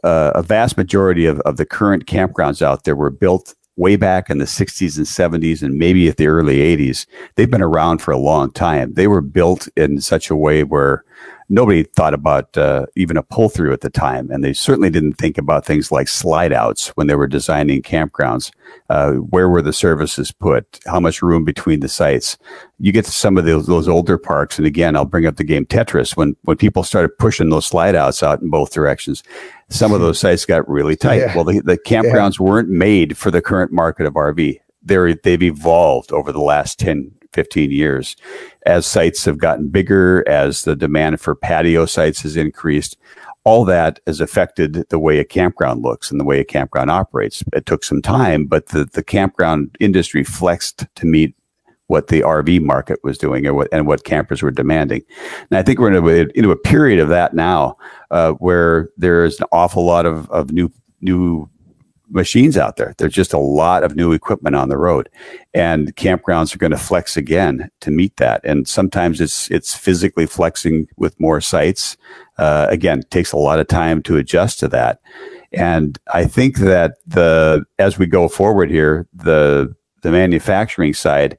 uh, a vast majority of, of the current campgrounds out there were built way back in the 60s and 70s and maybe at the early 80s. They've been around for a long time. They were built in such a way where nobody thought about uh, even a pull through at the time. And they certainly didn't think about things like slide outs when they were designing campgrounds. Uh, where were the services put? How much room between the sites? You get to some of those, those older parks. And again, I'll bring up the game Tetris. When, when people started pushing those slide outs out in both directions, some of those sites got really tight. Yeah. Well, the, the campgrounds yeah. weren't made for the current market of RV. They're, they've evolved over the last 10, 15 years. As sites have gotten bigger, as the demand for patio sites has increased, all that has affected the way a campground looks and the way a campground operates. It took some time, but the, the campground industry flexed to meet what the RV market was doing and what, and what campers were demanding. And I think we're into a, into a period of that now, uh, where there's an awful lot of, of new, new machines out there. There's just a lot of new equipment on the road, and campgrounds are going to flex again to meet that. And sometimes it's it's physically flexing with more sites. Uh, again, takes a lot of time to adjust to that. And I think that the as we go forward here, the the manufacturing side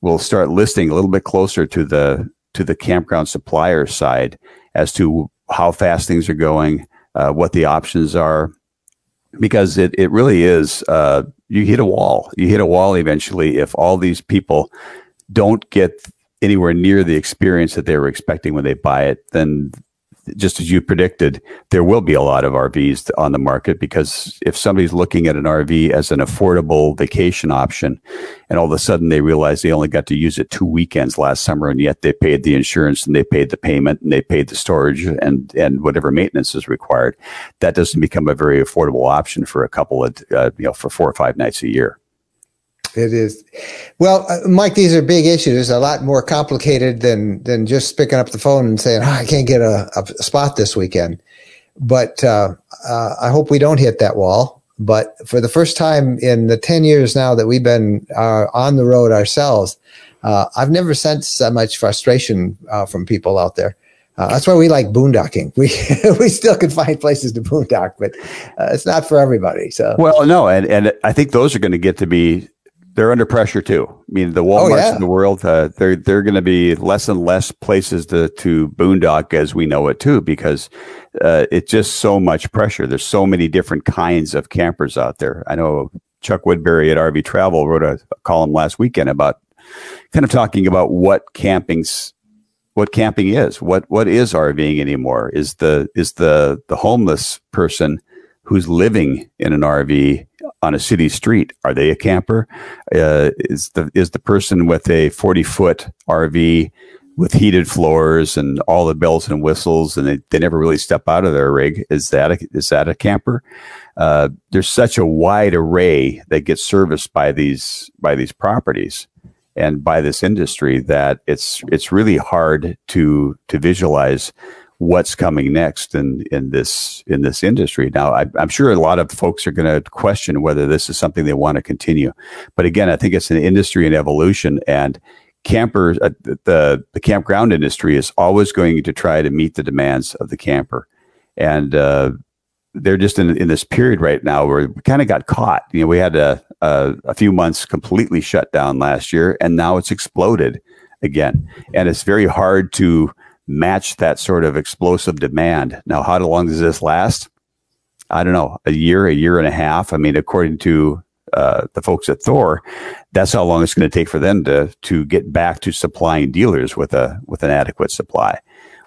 will start listing a little bit closer to the to the campground supplier side as to how fast things are going, uh, what the options are, because it, it really is uh, you hit a wall. You hit a wall eventually if all these people don't get anywhere near the experience that they were expecting when they buy it then just as you predicted, there will be a lot of RVs on the market because if somebody's looking at an RV as an affordable vacation option and all of a sudden they realize they only got to use it two weekends last summer and yet they paid the insurance and they paid the payment and they paid the storage and, and whatever maintenance is required, that doesn't become a very affordable option for a couple of, uh, you know, for four or five nights a year. It is. Well, uh, Mike, these are big issues, a lot more complicated than, than just picking up the phone and saying, oh, I can't get a, a spot this weekend. But uh, uh, I hope we don't hit that wall. But for the first time in the 10 years now that we've been uh, on the road ourselves, uh, I've never sensed so much frustration uh, from people out there. that's why we like boondocking. We we still can find places to boondock, but it's not for everybody. So well, no, and and I think those are going to get to be they're under pressure too. I mean, the Walmarts oh, yeah. of the world, uh, they're they're going to be less and less places to to boondock as we know it too, because uh, it's just so much pressure. There's so many different kinds of campers out there. I know Chuck Woodbury at RV Travel wrote a, a column last weekend about kind of talking about what camping's what camping is. What what is RVing anymore? Is the is the the homeless person who's living in an RV on a city street. Are they a camper? Uh, is the is the person with a forty foot RV with heated floors and all the bells and whistles, and they, they never really step out of their rig? Is that a, is that a camper? Uh, there's such a wide array that gets serviced by these by these properties and by this industry that it's it's really hard to to visualize what's coming next in in this in this industry. Now, I, am sure a lot of folks are going to question whether this is something they want to continue. But again, I think it's an industry in evolution, and campers, uh, the the campground industry is always going to try to meet the demands of the camper, and uh, they're just in in this period right now where we kind of got caught. You know, we had a, a a few months completely shut down last year, and now it's exploded again, and it's very hard to match that sort of explosive demand. Now, how long does this last? I don't know, a year, a year and a half. I mean, according to uh, the folks at Thor, that's how long it's going to take for them to to get back to supplying dealers with a with an adequate supply.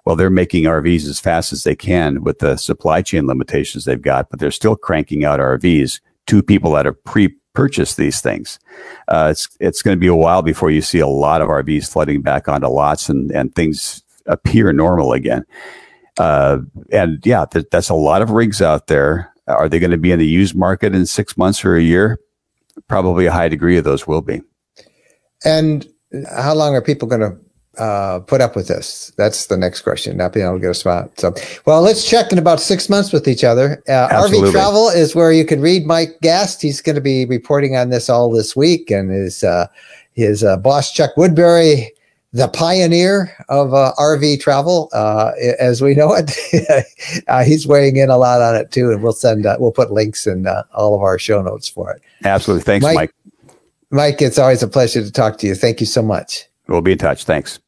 Well, they're making RVs as fast as they can with the supply chain limitations they've got, but they're still cranking out RVs to people that have pre purchased these things. Uh, it's it's going to be a while before you see a lot of RVs flooding back onto lots and and things appear normal again. Uh, and yeah, th- that's a lot of rigs out there. Are they going to be in the used market in six months or a year? Probably a high degree of those will be. And how long are people going to uh, put up with this? That's the next question. Not being able to get a spot. So, well, let's check in about six months with each other. Uh, RV Travel is where you can read Mike Gast. He's going to be reporting on this all this week, and his uh, his uh, boss Chuck Woodbury the pioneer of uh, RV travel, uh, as we know it. uh, he's weighing in a lot on it too, and we'll send uh, we'll put links in uh, all of our show notes for it. Absolutely, thanks, Mike, Mike. Mike, it's always a pleasure to talk to you. Thank you so much. We'll be in touch. Thanks.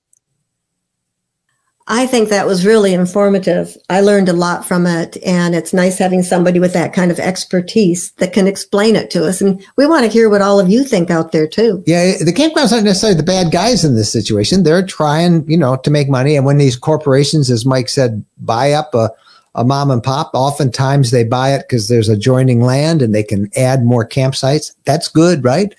I think that was really informative. I learned a lot from it, and it's nice having somebody with that kind of expertise that can explain it to us. And we want to hear what all of you think out there too. Yeah, the campgrounds aren't necessarily the bad guys in this situation. They're trying, you know, to make money. And when these corporations, as Mike said, buy up a, a mom and pop, oftentimes they buy it because there's adjoining land and they can add more campsites. That's good, right?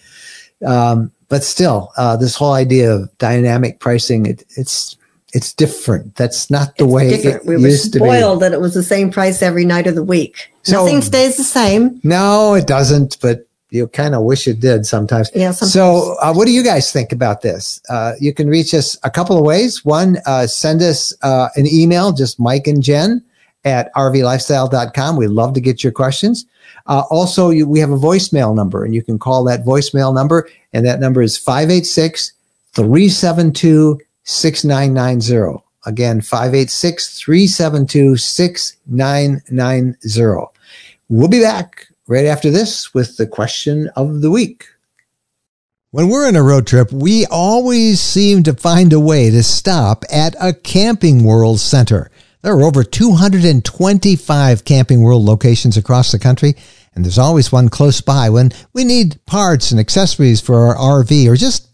Um, but still, uh, this whole idea of dynamic pricing, it, it's it's different. That's not the way it's way different. it we used were spoiled that it was the same price every night of the week. So, Nothing stays the same. No, it doesn't. But you kind of wish it did sometimes. Yeah. Sometimes. So, uh, what do you guys think about this? Uh, you can reach us a couple of ways. One, uh, send us uh, an email, just Mike and Jen at rvlifestyle.com. We love to get your questions. Uh, also, you, we have a voicemail number, and you can call that voicemail number, and that number is 586 372 6990. Again, 586 372 6990. We'll be back right after this with the question of the week. When we're on a road trip, we always seem to find a way to stop at a Camping World center. There are over 225 Camping World locations across the country, and there's always one close by when we need parts and accessories for our RV or just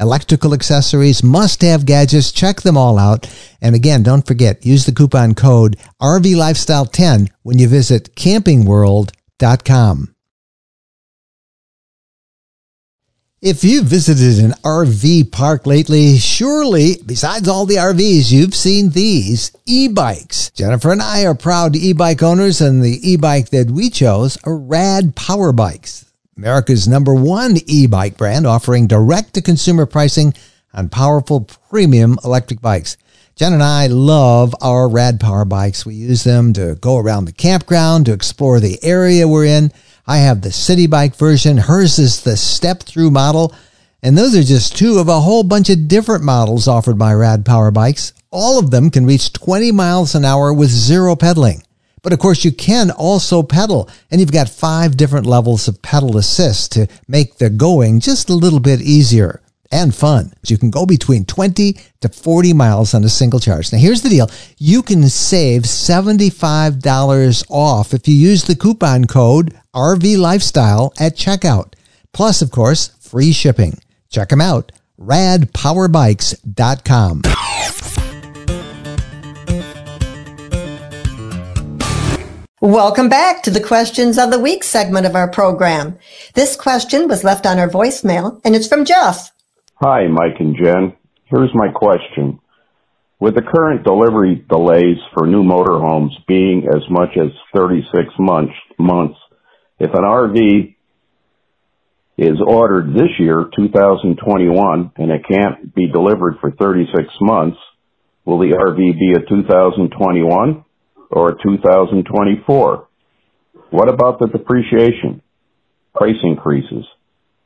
electrical accessories, must have gadgets. Check them all out. And again, don't forget, use the coupon code RV Lifestyle 10 when you visit campingworld.com. If you've visited an RV park lately, surely, besides all the RVs, you've seen these e-bikes. Jennifer and I are proud e-bike owners, and the e-bike that we chose are rad power bikes. America's number one e-bike brand offering direct to consumer pricing on powerful premium electric bikes. Jen and I love our Rad Power bikes. We use them to go around the campground, to explore the area we're in. I have the city bike version. Hers is the step through model. And those are just two of a whole bunch of different models offered by Rad Power bikes. All of them can reach 20 miles an hour with zero pedaling. But of course, you can also pedal, and you've got five different levels of pedal assist to make the going just a little bit easier and fun. So you can go between 20 to 40 miles on a single charge. Now, here's the deal. You can save $75 off if you use the coupon code RV Lifestyle at checkout. Plus, of course, free shipping. Check them out. radpowerbikes.com. Welcome back to the questions of the week segment of our program. This question was left on our voicemail and it's from Jeff. Hi, Mike and Jen. Here's my question. With the current delivery delays for new motorhomes being as much as 36 months, months, if an RV is ordered this year, 2021, and it can't be delivered for 36 months, will the RV be a 2021 or 2024? What about the depreciation? Price increases.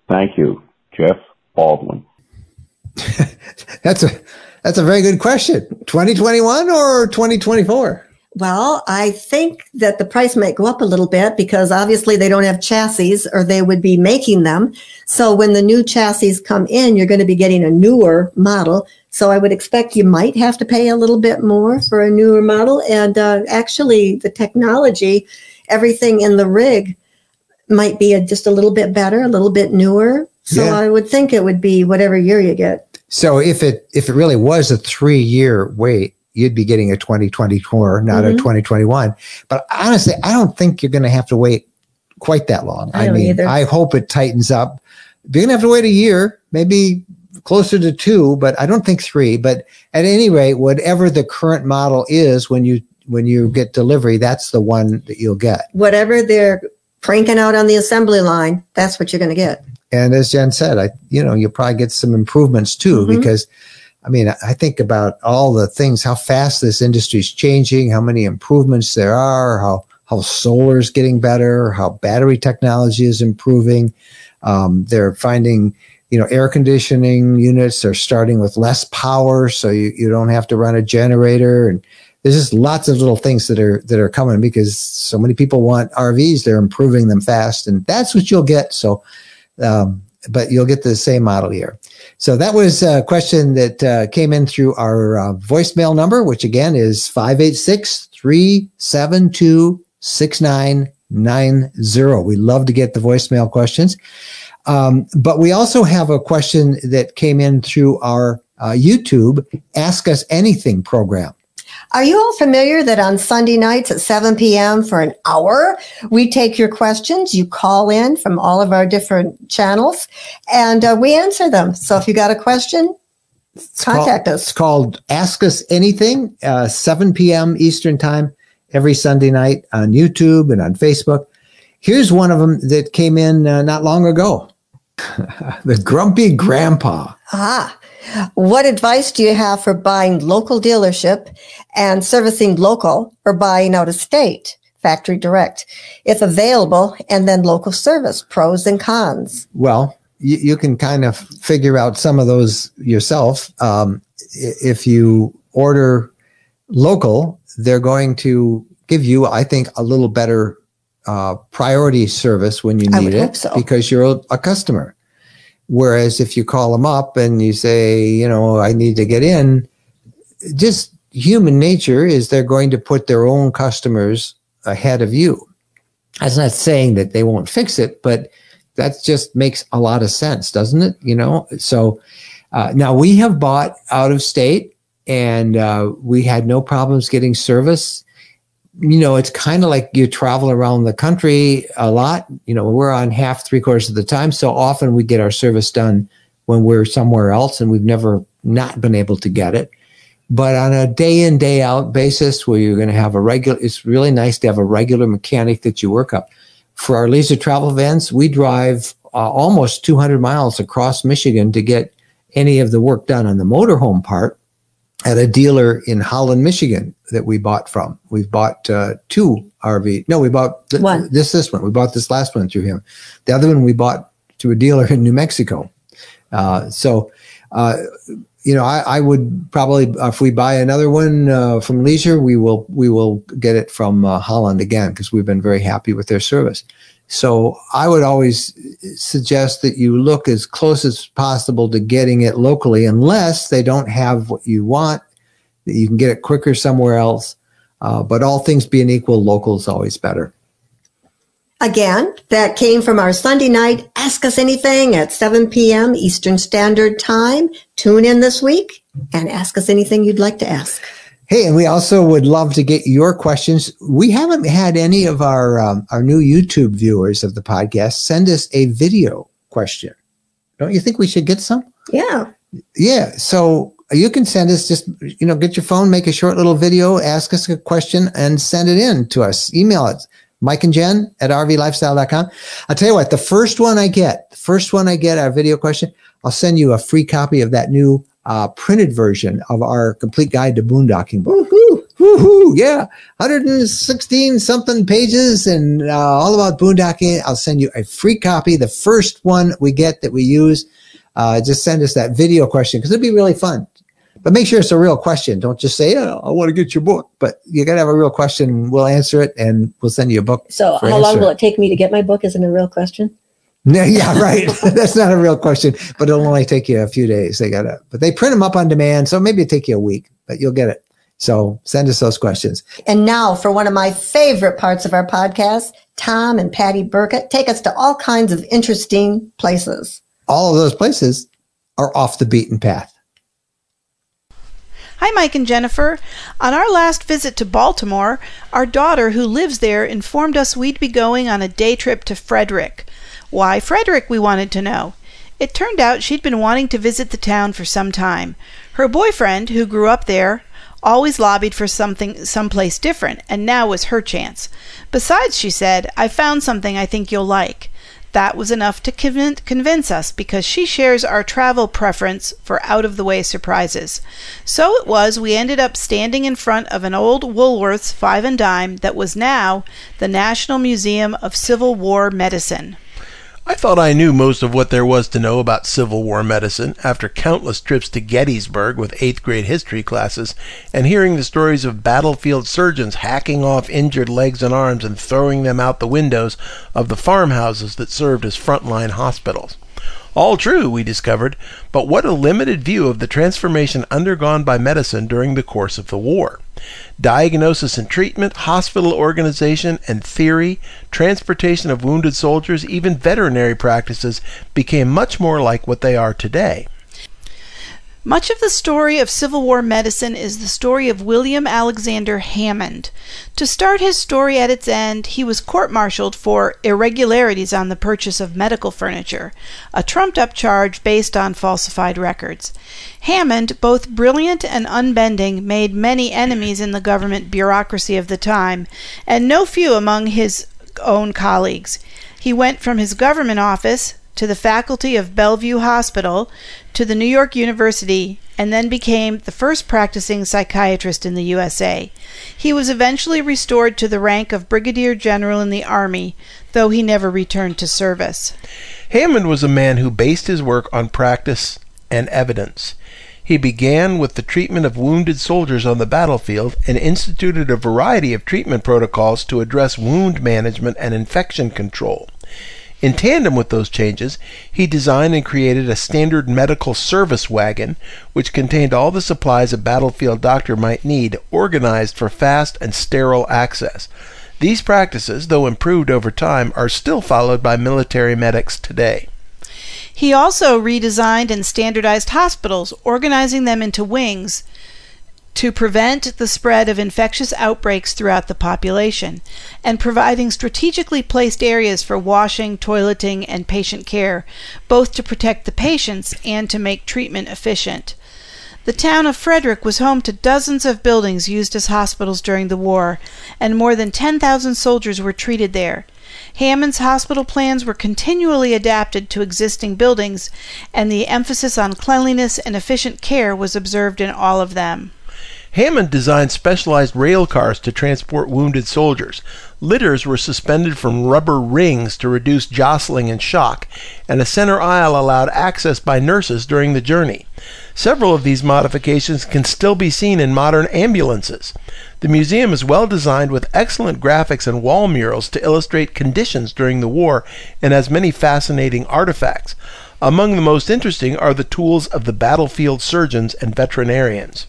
Thank you. Jeff Baldwin. that's a that's a very good question. 2021 or 2024? Well, I think that the price might go up a little bit because obviously they don't have chassis or they would be making them. So when the new chassis come in, you're going to be getting a newer model. So I would expect you might have to pay a little bit more for a newer model. And uh, actually, the technology, everything in the rig might be a, just a little bit better, a little bit newer. So yeah. I would think it would be whatever year you get. So if it if it really was a three year wait, you'd be getting a 2024, not mm-hmm. a 2021. But honestly, I don't think you're going to have to wait quite that long. I, I mean, either. I hope it tightens up. You're going to have to wait a year, maybe closer to two, but I don't think three. But at any rate, whatever the current model is when you when you get delivery, that's the one that you'll get. Whatever they're cranking out on the assembly line, that's what you're going to get. And as Jen said, I you know you'll probably get some improvements too mm-hmm. because. I mean, I think about all the things, how fast this industry is changing, how many improvements there are, how how solar is getting better, how battery technology is improving. Um, they're finding you know, air conditioning units are starting with less power, so you, you don't have to run a generator. And there's just lots of little things that are that are coming because so many people want RVs. They're improving them fast, and that's what you'll get. So, um, but you'll get the same model here. So that was a question that uh, came in through our uh, voicemail number, which again is 586 372 6990. We love to get the voicemail questions. Um, but we also have a question that came in through our uh, YouTube Ask Us Anything program. Are you all familiar that on Sunday nights at 7 p.m. for an hour, we take your questions? You call in from all of our different channels and uh, we answer them. So if you got a question, it's contact called, us. It's called Ask Us Anything, uh, 7 p.m. Eastern Time every Sunday night on YouTube and on Facebook. Here's one of them that came in uh, not long ago. the grumpy grandpa. Ah, what advice do you have for buying local dealership and servicing local or buying out of state? Factory direct, if available, and then local service, pros and cons. Well, you, you can kind of figure out some of those yourself. Um, if you order local, they're going to give you, I think, a little better uh, priority service when you need it so. because you're a customer. Whereas if you call them up and you say, you know, I need to get in, just human nature is they're going to put their own customers ahead of you. That's not saying that they won't fix it, but that just makes a lot of sense, doesn't it? You know, so uh, now we have bought out of state and uh, we had no problems getting service you know, it's kind of like you travel around the country a lot. You know, we're on half, three quarters of the time. So often we get our service done when we're somewhere else and we've never not been able to get it. But on a day in, day out basis where you're going to have a regular, it's really nice to have a regular mechanic that you work up for our Leisure Travel Vans, we drive uh, almost 200 miles across Michigan to get any of the work done on the motorhome part at a dealer in Holland, Michigan that we bought from. We've bought uh, two RV. No, we bought th- One. this this one. We bought this last one through him. The other one we bought to a dealer in New Mexico. Uh, so, uh, you know, I, I would probably if we buy another one uh, from Leisure, we will we will get it from uh, Holland again because we've been very happy with their service. So I would always suggest that you look as close as possible to getting it locally, unless they don't have what you want. That you can get it quicker somewhere else. Uh, but all things being equal, local is always better. Again, that came from our Sunday night Ask Us Anything at 7 p.m. Eastern Standard Time. Tune in this week and ask us anything you'd like to ask. Hey, and we also would love to get your questions. We haven't had any of our um, our new YouTube viewers of the podcast send us a video question. Don't you think we should get some? Yeah. Yeah. So you can send us just you know get your phone, make a short little video, ask us a question, and send it in to us. Email it. Mike and Jen at rvlifestyle.com. I'll tell you what, the first one I get, the first one I get, our video question, I'll send you a free copy of that new uh, printed version of our complete guide to boondocking book. Woohoo! Woohoo! Yeah, 116 something pages and uh, all about boondocking. I'll send you a free copy. The first one we get that we use, uh, just send us that video question because it'd be really fun. But make sure it's a real question. Don't just say, oh, I want to get your book. But you got to have a real question. We'll answer it and we'll send you a book. So, how long will it take me to get my book? Isn't a real question. Yeah, yeah, right. That's not a real question, but it'll only take you a few days. They gotta, but they print them up on demand, so maybe it take you a week, but you'll get it. So send us those questions. And now for one of my favorite parts of our podcast, Tom and Patty Burkett take us to all kinds of interesting places. All of those places are off the beaten path. Hi, Mike and Jennifer. On our last visit to Baltimore, our daughter, who lives there, informed us we'd be going on a day trip to Frederick. Why Frederick, we wanted to know. It turned out she'd been wanting to visit the town for some time. Her boyfriend, who grew up there, always lobbied for something someplace different, and now was her chance. Besides, she said, I found something I think you'll like. That was enough to convin- convince us because she shares our travel preference for out of the way surprises. So it was we ended up standing in front of an old Woolworth's five and dime that was now the National Museum of Civil War Medicine. I thought I knew most of what there was to know about Civil War medicine after countless trips to Gettysburg with 8th grade history classes and hearing the stories of battlefield surgeons hacking off injured legs and arms and throwing them out the windows of the farmhouses that served as frontline hospitals. All true, we discovered, but what a limited view of the transformation undergone by medicine during the course of the war. Diagnosis and treatment, hospital organization and theory, transportation of wounded soldiers, even veterinary practices became much more like what they are today. Much of the story of Civil War medicine is the story of William Alexander Hammond. To start his story at its end, he was court martialed for irregularities on the purchase of medical furniture, a trumped up charge based on falsified records. Hammond, both brilliant and unbending, made many enemies in the government bureaucracy of the time, and no few among his own colleagues. He went from his government office to the faculty of Bellevue Hospital to the New York University and then became the first practicing psychiatrist in the USA. He was eventually restored to the rank of brigadier general in the army, though he never returned to service. Hammond was a man who based his work on practice and evidence. He began with the treatment of wounded soldiers on the battlefield and instituted a variety of treatment protocols to address wound management and infection control. In tandem with those changes, he designed and created a standard medical service wagon, which contained all the supplies a battlefield doctor might need, organized for fast and sterile access. These practices, though improved over time, are still followed by military medics today. He also redesigned and standardized hospitals, organizing them into wings to prevent the spread of infectious outbreaks throughout the population, and providing strategically placed areas for washing, toileting, and patient care, both to protect the patients and to make treatment efficient. The town of Frederick was home to dozens of buildings used as hospitals during the war, and more than 10,000 soldiers were treated there. Hammond's hospital plans were continually adapted to existing buildings, and the emphasis on cleanliness and efficient care was observed in all of them. Hammond designed specialized rail cars to transport wounded soldiers. Litters were suspended from rubber rings to reduce jostling and shock, and a center aisle allowed access by nurses during the journey. Several of these modifications can still be seen in modern ambulances. The museum is well designed with excellent graphics and wall murals to illustrate conditions during the war and has many fascinating artifacts. Among the most interesting are the tools of the battlefield surgeons and veterinarians.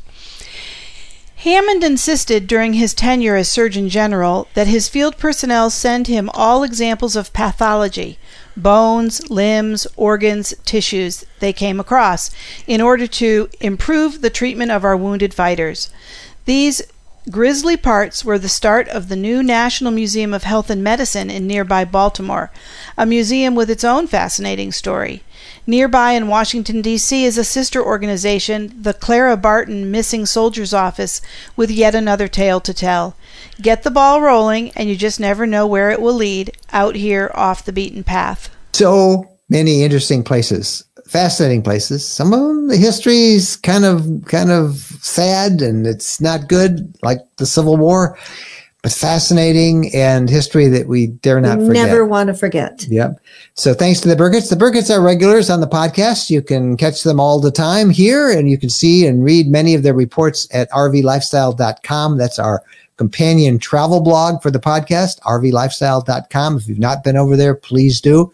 Hammond insisted during his tenure as Surgeon General that his field personnel send him all examples of pathology bones, limbs, organs, tissues they came across in order to improve the treatment of our wounded fighters. These grisly parts were the start of the new National Museum of Health and Medicine in nearby Baltimore, a museum with its own fascinating story. Nearby in Washington, D.C., is a sister organization, the Clara Barton Missing Soldiers Office, with yet another tale to tell. Get the ball rolling, and you just never know where it will lead out here off the beaten path. So many interesting places, fascinating places. Some of them, the history's kind of kind of sad and it's not good, like the Civil War but fascinating and history that we dare not forget. Never want to forget. Yep. So thanks to the Burketts. The Burketts are regulars on the podcast. You can catch them all the time here and you can see and read many of their reports at rvlifestyle.com. That's our companion travel blog for the podcast, rvlifestyle.com. If you've not been over there, please do.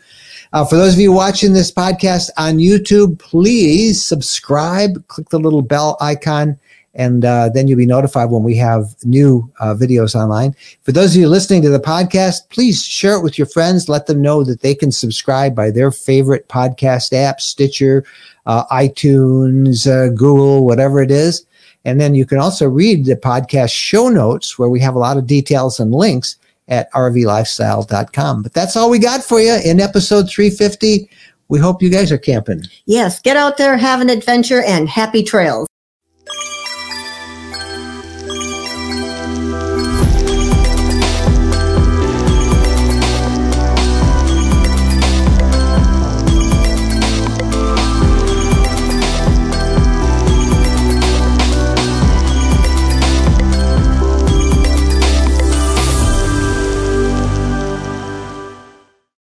Uh, for those of you watching this podcast on YouTube, please subscribe, click the little bell icon and uh, then you'll be notified when we have new uh, videos online. For those of you listening to the podcast, please share it with your friends. Let them know that they can subscribe by their favorite podcast app, Stitcher, uh, iTunes, uh, Google, whatever it is. And then you can also read the podcast show notes where we have a lot of details and links at rvlifestyle.com. But that's all we got for you in episode 350. We hope you guys are camping. Yes, get out there, have an adventure, and happy trails.